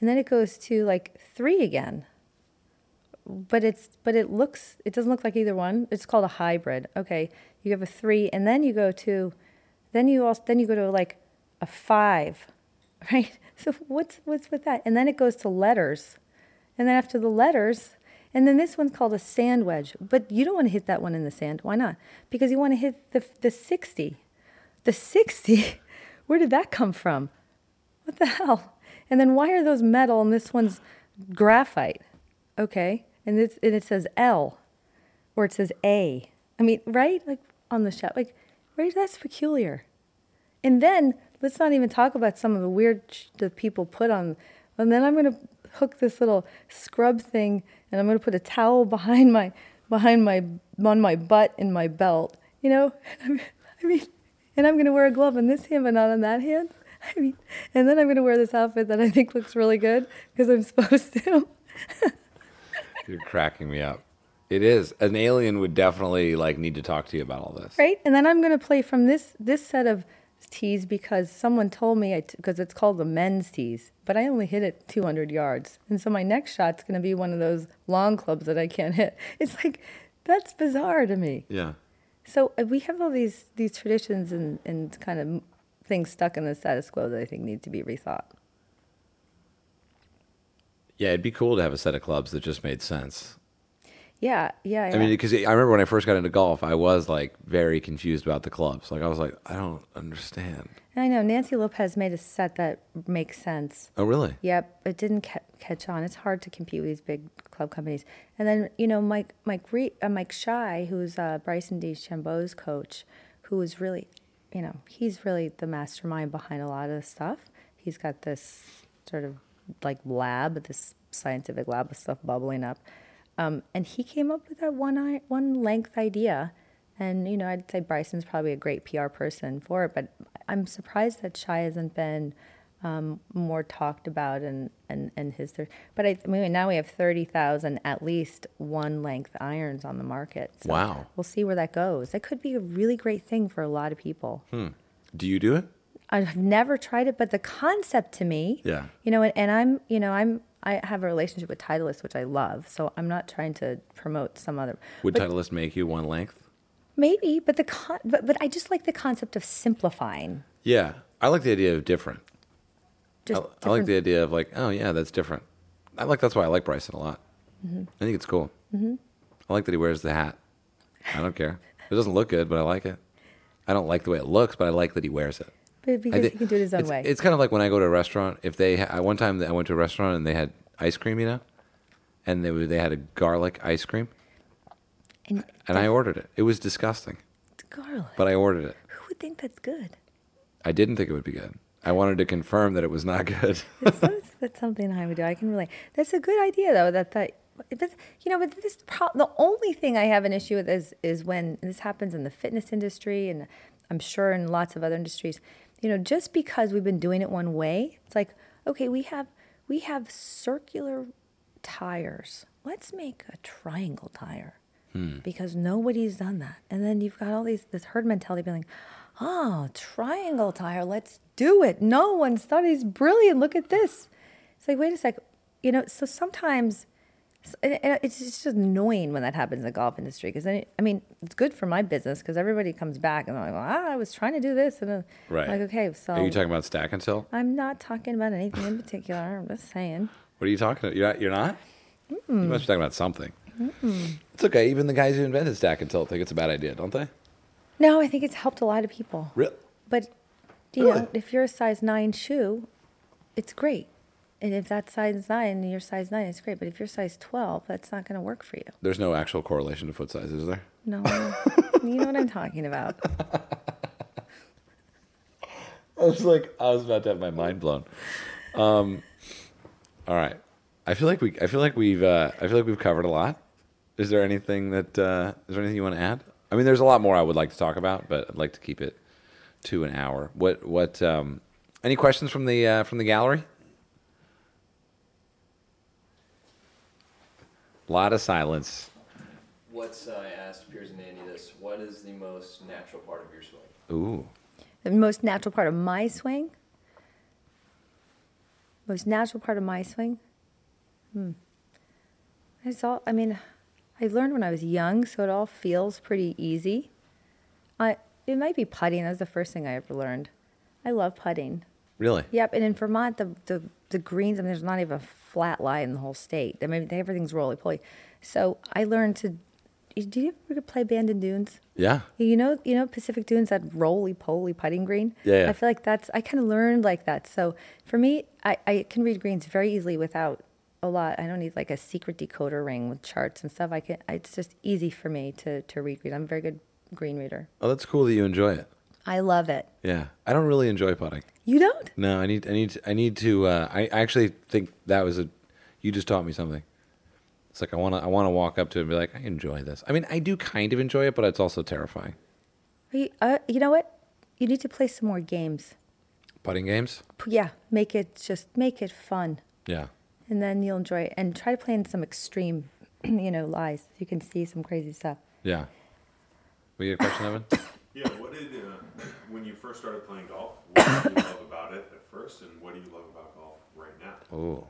and then it goes to like three again but it's but it looks it doesn't look like either one. It's called a hybrid. Okay, you have a three, and then you go to, then you also then you go to like a five, right? So what's what's with that? And then it goes to letters, and then after the letters, and then this one's called a sand wedge. But you don't want to hit that one in the sand. Why not? Because you want to hit the the sixty, the sixty. Where did that come from? What the hell? And then why are those metal and this one's graphite? Okay. And it's and it says L or it says A. I mean, right? Like on the shop. Like, right? That's peculiar. And then let's not even talk about some of the weird sh- that people put on. And then I'm to hook this little scrub thing and I'm to put a towel behind my behind my on my butt in my belt. You know? I mean, and I'm to wear a glove on this hand but not on that hand. I mean, and then I'm to wear this outfit that I think looks really good because I'm supposed to. You're cracking me up. It is. An alien would definitely like need to talk to you about all this. right? And then I'm going to play from this this set of tees because someone told me because it's called the men's tees, but I only hit it 200 yards, and so my next shot's going to be one of those long clubs that I can't hit. It's like that's bizarre to me. Yeah. So uh, we have all these these traditions and and kind of things stuck in the status quo that I think need to be rethought. Yeah, it'd be cool to have a set of clubs that just made sense. Yeah, yeah. I mean, because I remember when I first got into golf, I was like very confused about the clubs. Like I was like, I don't understand. I know Nancy Lopez made a set that makes sense. Oh, really? Yep, it didn't ca- catch on. It's hard to compete with these big club companies. And then you know Mike Mike Re- uh, Mike Schy, who's uh, Bryson DeChambeau's coach, who is really, you know, he's really the mastermind behind a lot of the stuff. He's got this sort of like lab, this scientific lab with stuff bubbling up. Um, and he came up with that one eye, one length idea. And you know, I'd say Bryson's probably a great PR person for it, but I'm surprised that Schy hasn't been um, more talked about and and and his. But I, I mean, now we have thirty thousand at least one length irons on the market. So wow. We'll see where that goes. That could be a really great thing for a lot of people. Hmm. Do you do it? I've never tried it, but the concept to me, yeah, you know, and, and I'm, you know, I'm I have a relationship with Titleist, which I love. So I'm not trying to promote some other. Would but, Titleist make you one length? Maybe, but the con- but, but I just like the concept of simplifying. Yeah, I like the idea of different. Just I, different. I like the idea of like, oh yeah, that's different. I like that's why I like Bryson a lot. Mm-hmm. I think it's cool. Mm-hmm. I like that he wears the hat. I don't care. It doesn't look good, but I like it. I don't like the way it looks, but I like that he wears it. But because he can do it his own it's, way. It's kind of like when I go to a restaurant. If they ha- one time I went to a restaurant and they had ice cream, you know, and they they had a garlic ice cream, and, and I ordered it. It was disgusting. Garlic. But I ordered it. Who would think that's good? I didn't think it would be good. I wanted to confirm that it was not good. that's, that's, something I would do. I can relate. That's a good idea, though. That that. But, you know, but this pro- the only thing I have an issue with is is when this happens in the fitness industry, and I'm sure in lots of other industries you know, just because we've been doing it one way, it's like, okay, we have we have circular tires. Let's make a triangle tire. Hmm. Because nobody's done that. And then you've got all these this herd mentality being like, oh, triangle tire, let's do it. No one's one studies brilliant. Look at this. It's like, wait a sec. You know, so sometimes it's just annoying when that happens in the golf industry because I mean it's good for my business because everybody comes back and they're like, ah, I was trying to do this and right. like okay, so are you talking about stack and tilt? I'm not talking about anything in particular. I'm just saying. What are you talking about? You're not. You're not. Mm-mm. You must be talking about something. Mm-mm. It's okay. Even the guys who invented stack and tilt think it's a bad idea, don't they? No, I think it's helped a lot of people. Really? But you really? know, if you're a size nine shoe, it's great. And if that size nine and you're size nine, it's great. But if you're size 12, that's not going to work for you. There's no actual correlation to foot size, is there? No. you know what I'm talking about. I was like, I was about to have my mind blown. Um, all right. I feel like we, I feel like we've, uh, I feel like we've covered a lot. Is there anything that, uh, is there anything you want to add? I mean, there's a lot more I would like to talk about, but I'd like to keep it to an hour. What, what, um, any questions from the, uh, from the gallery? A lot of silence. What's uh, I asked Piers and Andy this? What is the most natural part of your swing? Ooh. The most natural part of my swing. Most natural part of my swing. Hmm. It's all. I mean, I learned when I was young, so it all feels pretty easy. I. It might be putting. That was the first thing I ever learned. I love putting. Really? Yep. And in Vermont, the the, the greens. I mean, there's not even a flat lie in the whole state. I mean, everything's roly poly. So I learned to. Do you ever play Bandon Dunes? Yeah. You know, you know Pacific Dunes that roly poly putting green. Yeah, yeah. I feel like that's. I kind of learned like that. So for me, I, I can read greens very easily without a lot. I don't need like a secret decoder ring with charts and stuff. I can. It's just easy for me to to read green. I'm a very good green reader. Oh, that's cool that you enjoy it. I love it. Yeah, I don't really enjoy putting. You don't? No, I need, I need, I need to. Uh, I actually think that was a. You just taught me something. It's like I want to, I want to walk up to it and be like, I enjoy this. I mean, I do kind of enjoy it, but it's also terrifying. You, uh, you know what? You need to play some more games. Putting games. Yeah, make it just make it fun. Yeah. And then you'll enjoy it, and try to play in some extreme, you know, lies. You can see some crazy stuff. Yeah. We get a question, Evan. Yeah. What did uh, when you first started playing golf, what did you love about it at first, and what do you love about golf right now? Oh,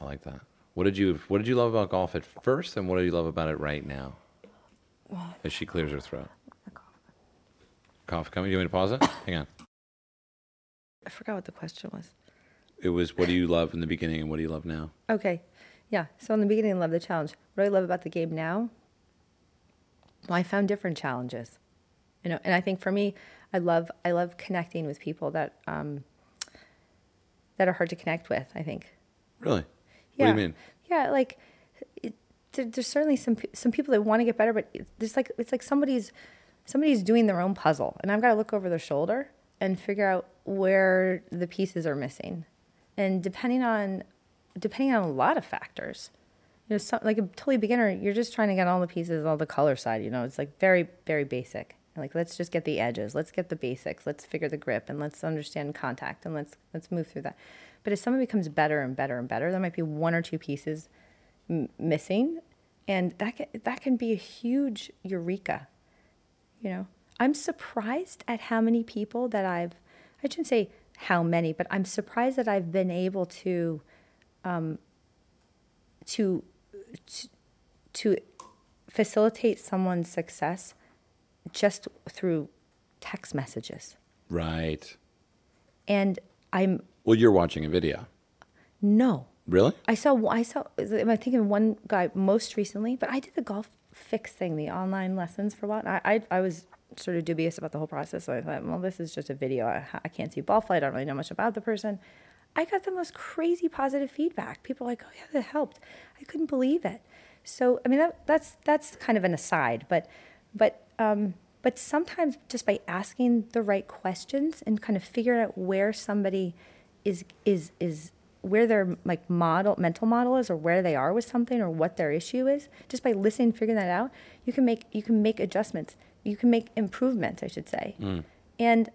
I like that. What did you What did you love about golf at first, and what do you love about it right now? As she clears her throat. Cough coming. You want me to pause it? Hang on. I forgot what the question was. It was what do you love in the beginning, and what do you love now? Okay. Yeah. So in the beginning, I love the challenge. What do I love about the game now? Well, I found different challenges. You know, and I think for me, I love I love connecting with people that um, that are hard to connect with. I think. Really? Yeah. What do you mean? Yeah, like it, there, there's certainly some some people that want to get better, but there's like it's like somebody's somebody's doing their own puzzle, and I've got to look over their shoulder and figure out where the pieces are missing, and depending on depending on a lot of factors. You know, some, like a totally beginner, you're just trying to get all the pieces, all the color side. You know, it's like very very basic. Like let's just get the edges, let's get the basics, let's figure the grip, and let's understand contact, and let's let's move through that. But as someone becomes better and better and better, there might be one or two pieces m- missing, and that can, that can be a huge eureka. You know, I'm surprised at how many people that I've I shouldn't say how many, but I'm surprised that I've been able to um, to to, to facilitate someone's success just through text messages. Right. And I'm Well, you're watching a video. no. Really? I saw I saw I'm thinking of one guy most recently, but I did the golf fix thing, the online lessons for a while. I, I I was sort of dubious about the whole process, so I thought, well, this is just a video. I, I can't see ball flight. I don't really know much about the person. I got the most crazy positive feedback. People were like, oh yeah, that helped. I couldn't believe it. So I mean, that, that's that's kind of an aside, but but um, but sometimes just by asking the right questions and kind of figuring out where somebody is is is where their like model mental model is or where they are with something or what their issue is just by listening figuring that out you can make you can make adjustments. You can make improvements i should say. And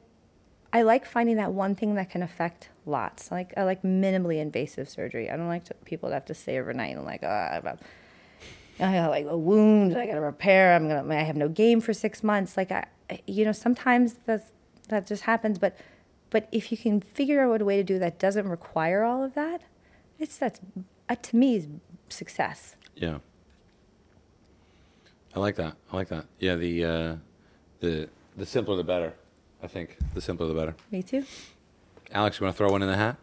i like finding that one thing that can affect lots. Like i like minimally invasive surgery. I don't like to, people to have to stay overnight and like ah, about I got like a wound. I got to repair. I'm gonna. I have no game for six months. Like I, you know, sometimes that's that just happens. But, but if you can figure out a way to do that doesn't require all of that, it's that's uh, to me is success. Yeah. I like that. I like that. Yeah. The uh, the the simpler the better. I think the simpler the better. Me too. Alex, you want to throw one in the hat?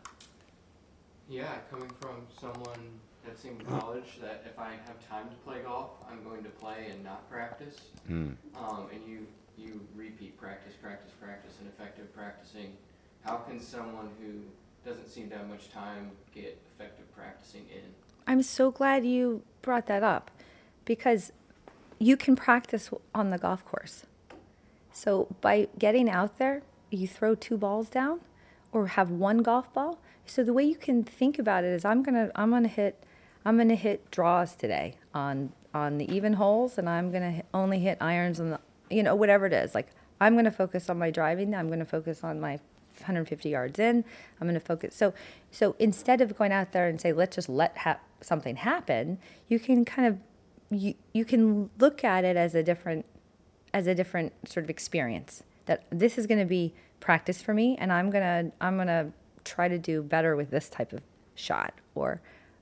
Yeah, coming from someone that's in college, that if I have time to play golf, I'm going to play and not practice. Hmm. Um, and you you repeat practice, practice, practice, and effective practicing. How can someone who doesn't seem to have much time get effective practicing in? I'm so glad you brought that up, because you can practice on the golf course. So by getting out there, you throw two balls down, or have one golf ball. So the way you can think about it is, I'm gonna I'm gonna hit I'm gonna hit draws today on on the even holes, and I'm gonna only hit irons on the you know whatever it is. Like I'm gonna focus on my driving. I'm gonna focus on my 150 yards in. I'm going to focus. So, so instead of going out there and say, let's just let ha- something happen, you can kind of you you can look at it as a different as a different sort of experience. That this is going to be practice for me, and I'm gonna I'm gonna try to do better with this type of shot, or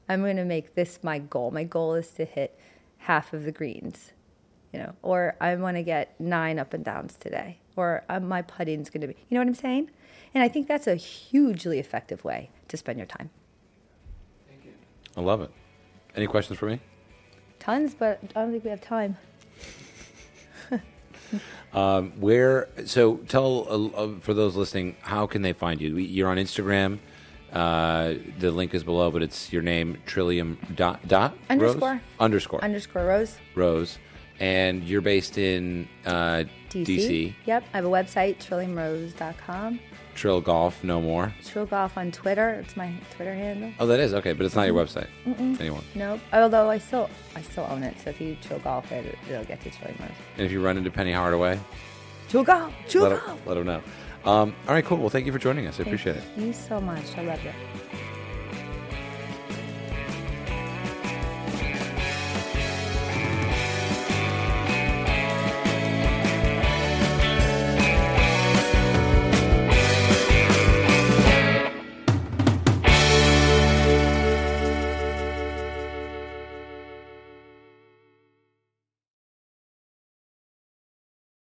I'm going to make this my goal. My goal is to hit half of the greens, you know, or I want to get nine up and downs today, or uh, my putting's going to be, you know what I'm saying? And I think that's a hugely effective way to spend your time. Thank you. I love it. Any questions for me? Tons, but I don't think we have time. Um, where? So tell uh, uh, for those listening, how can they find you? You're on Instagram. Uh, the link is below, but it's your name Trillium dot dot Rose? Underscore. underscore Underscore Rose, Rose, and you're based in uh, DC. DC. Yep. I have a website, trilliumrose.com. Trill Golf, no more. Trill Golf on Twitter. It's my Twitter handle. Oh, that is okay, but it's not your website. Anyone. Nope. Although I still I still own it. So if you Trill Golf it, it'll get to Trillium Rose. And if you run into Penny Hardaway, Trill Golf. Trill let Golf. let him know. Um, all right, cool. Well, thank you for joining us. I appreciate it. Thank you so much. I love it.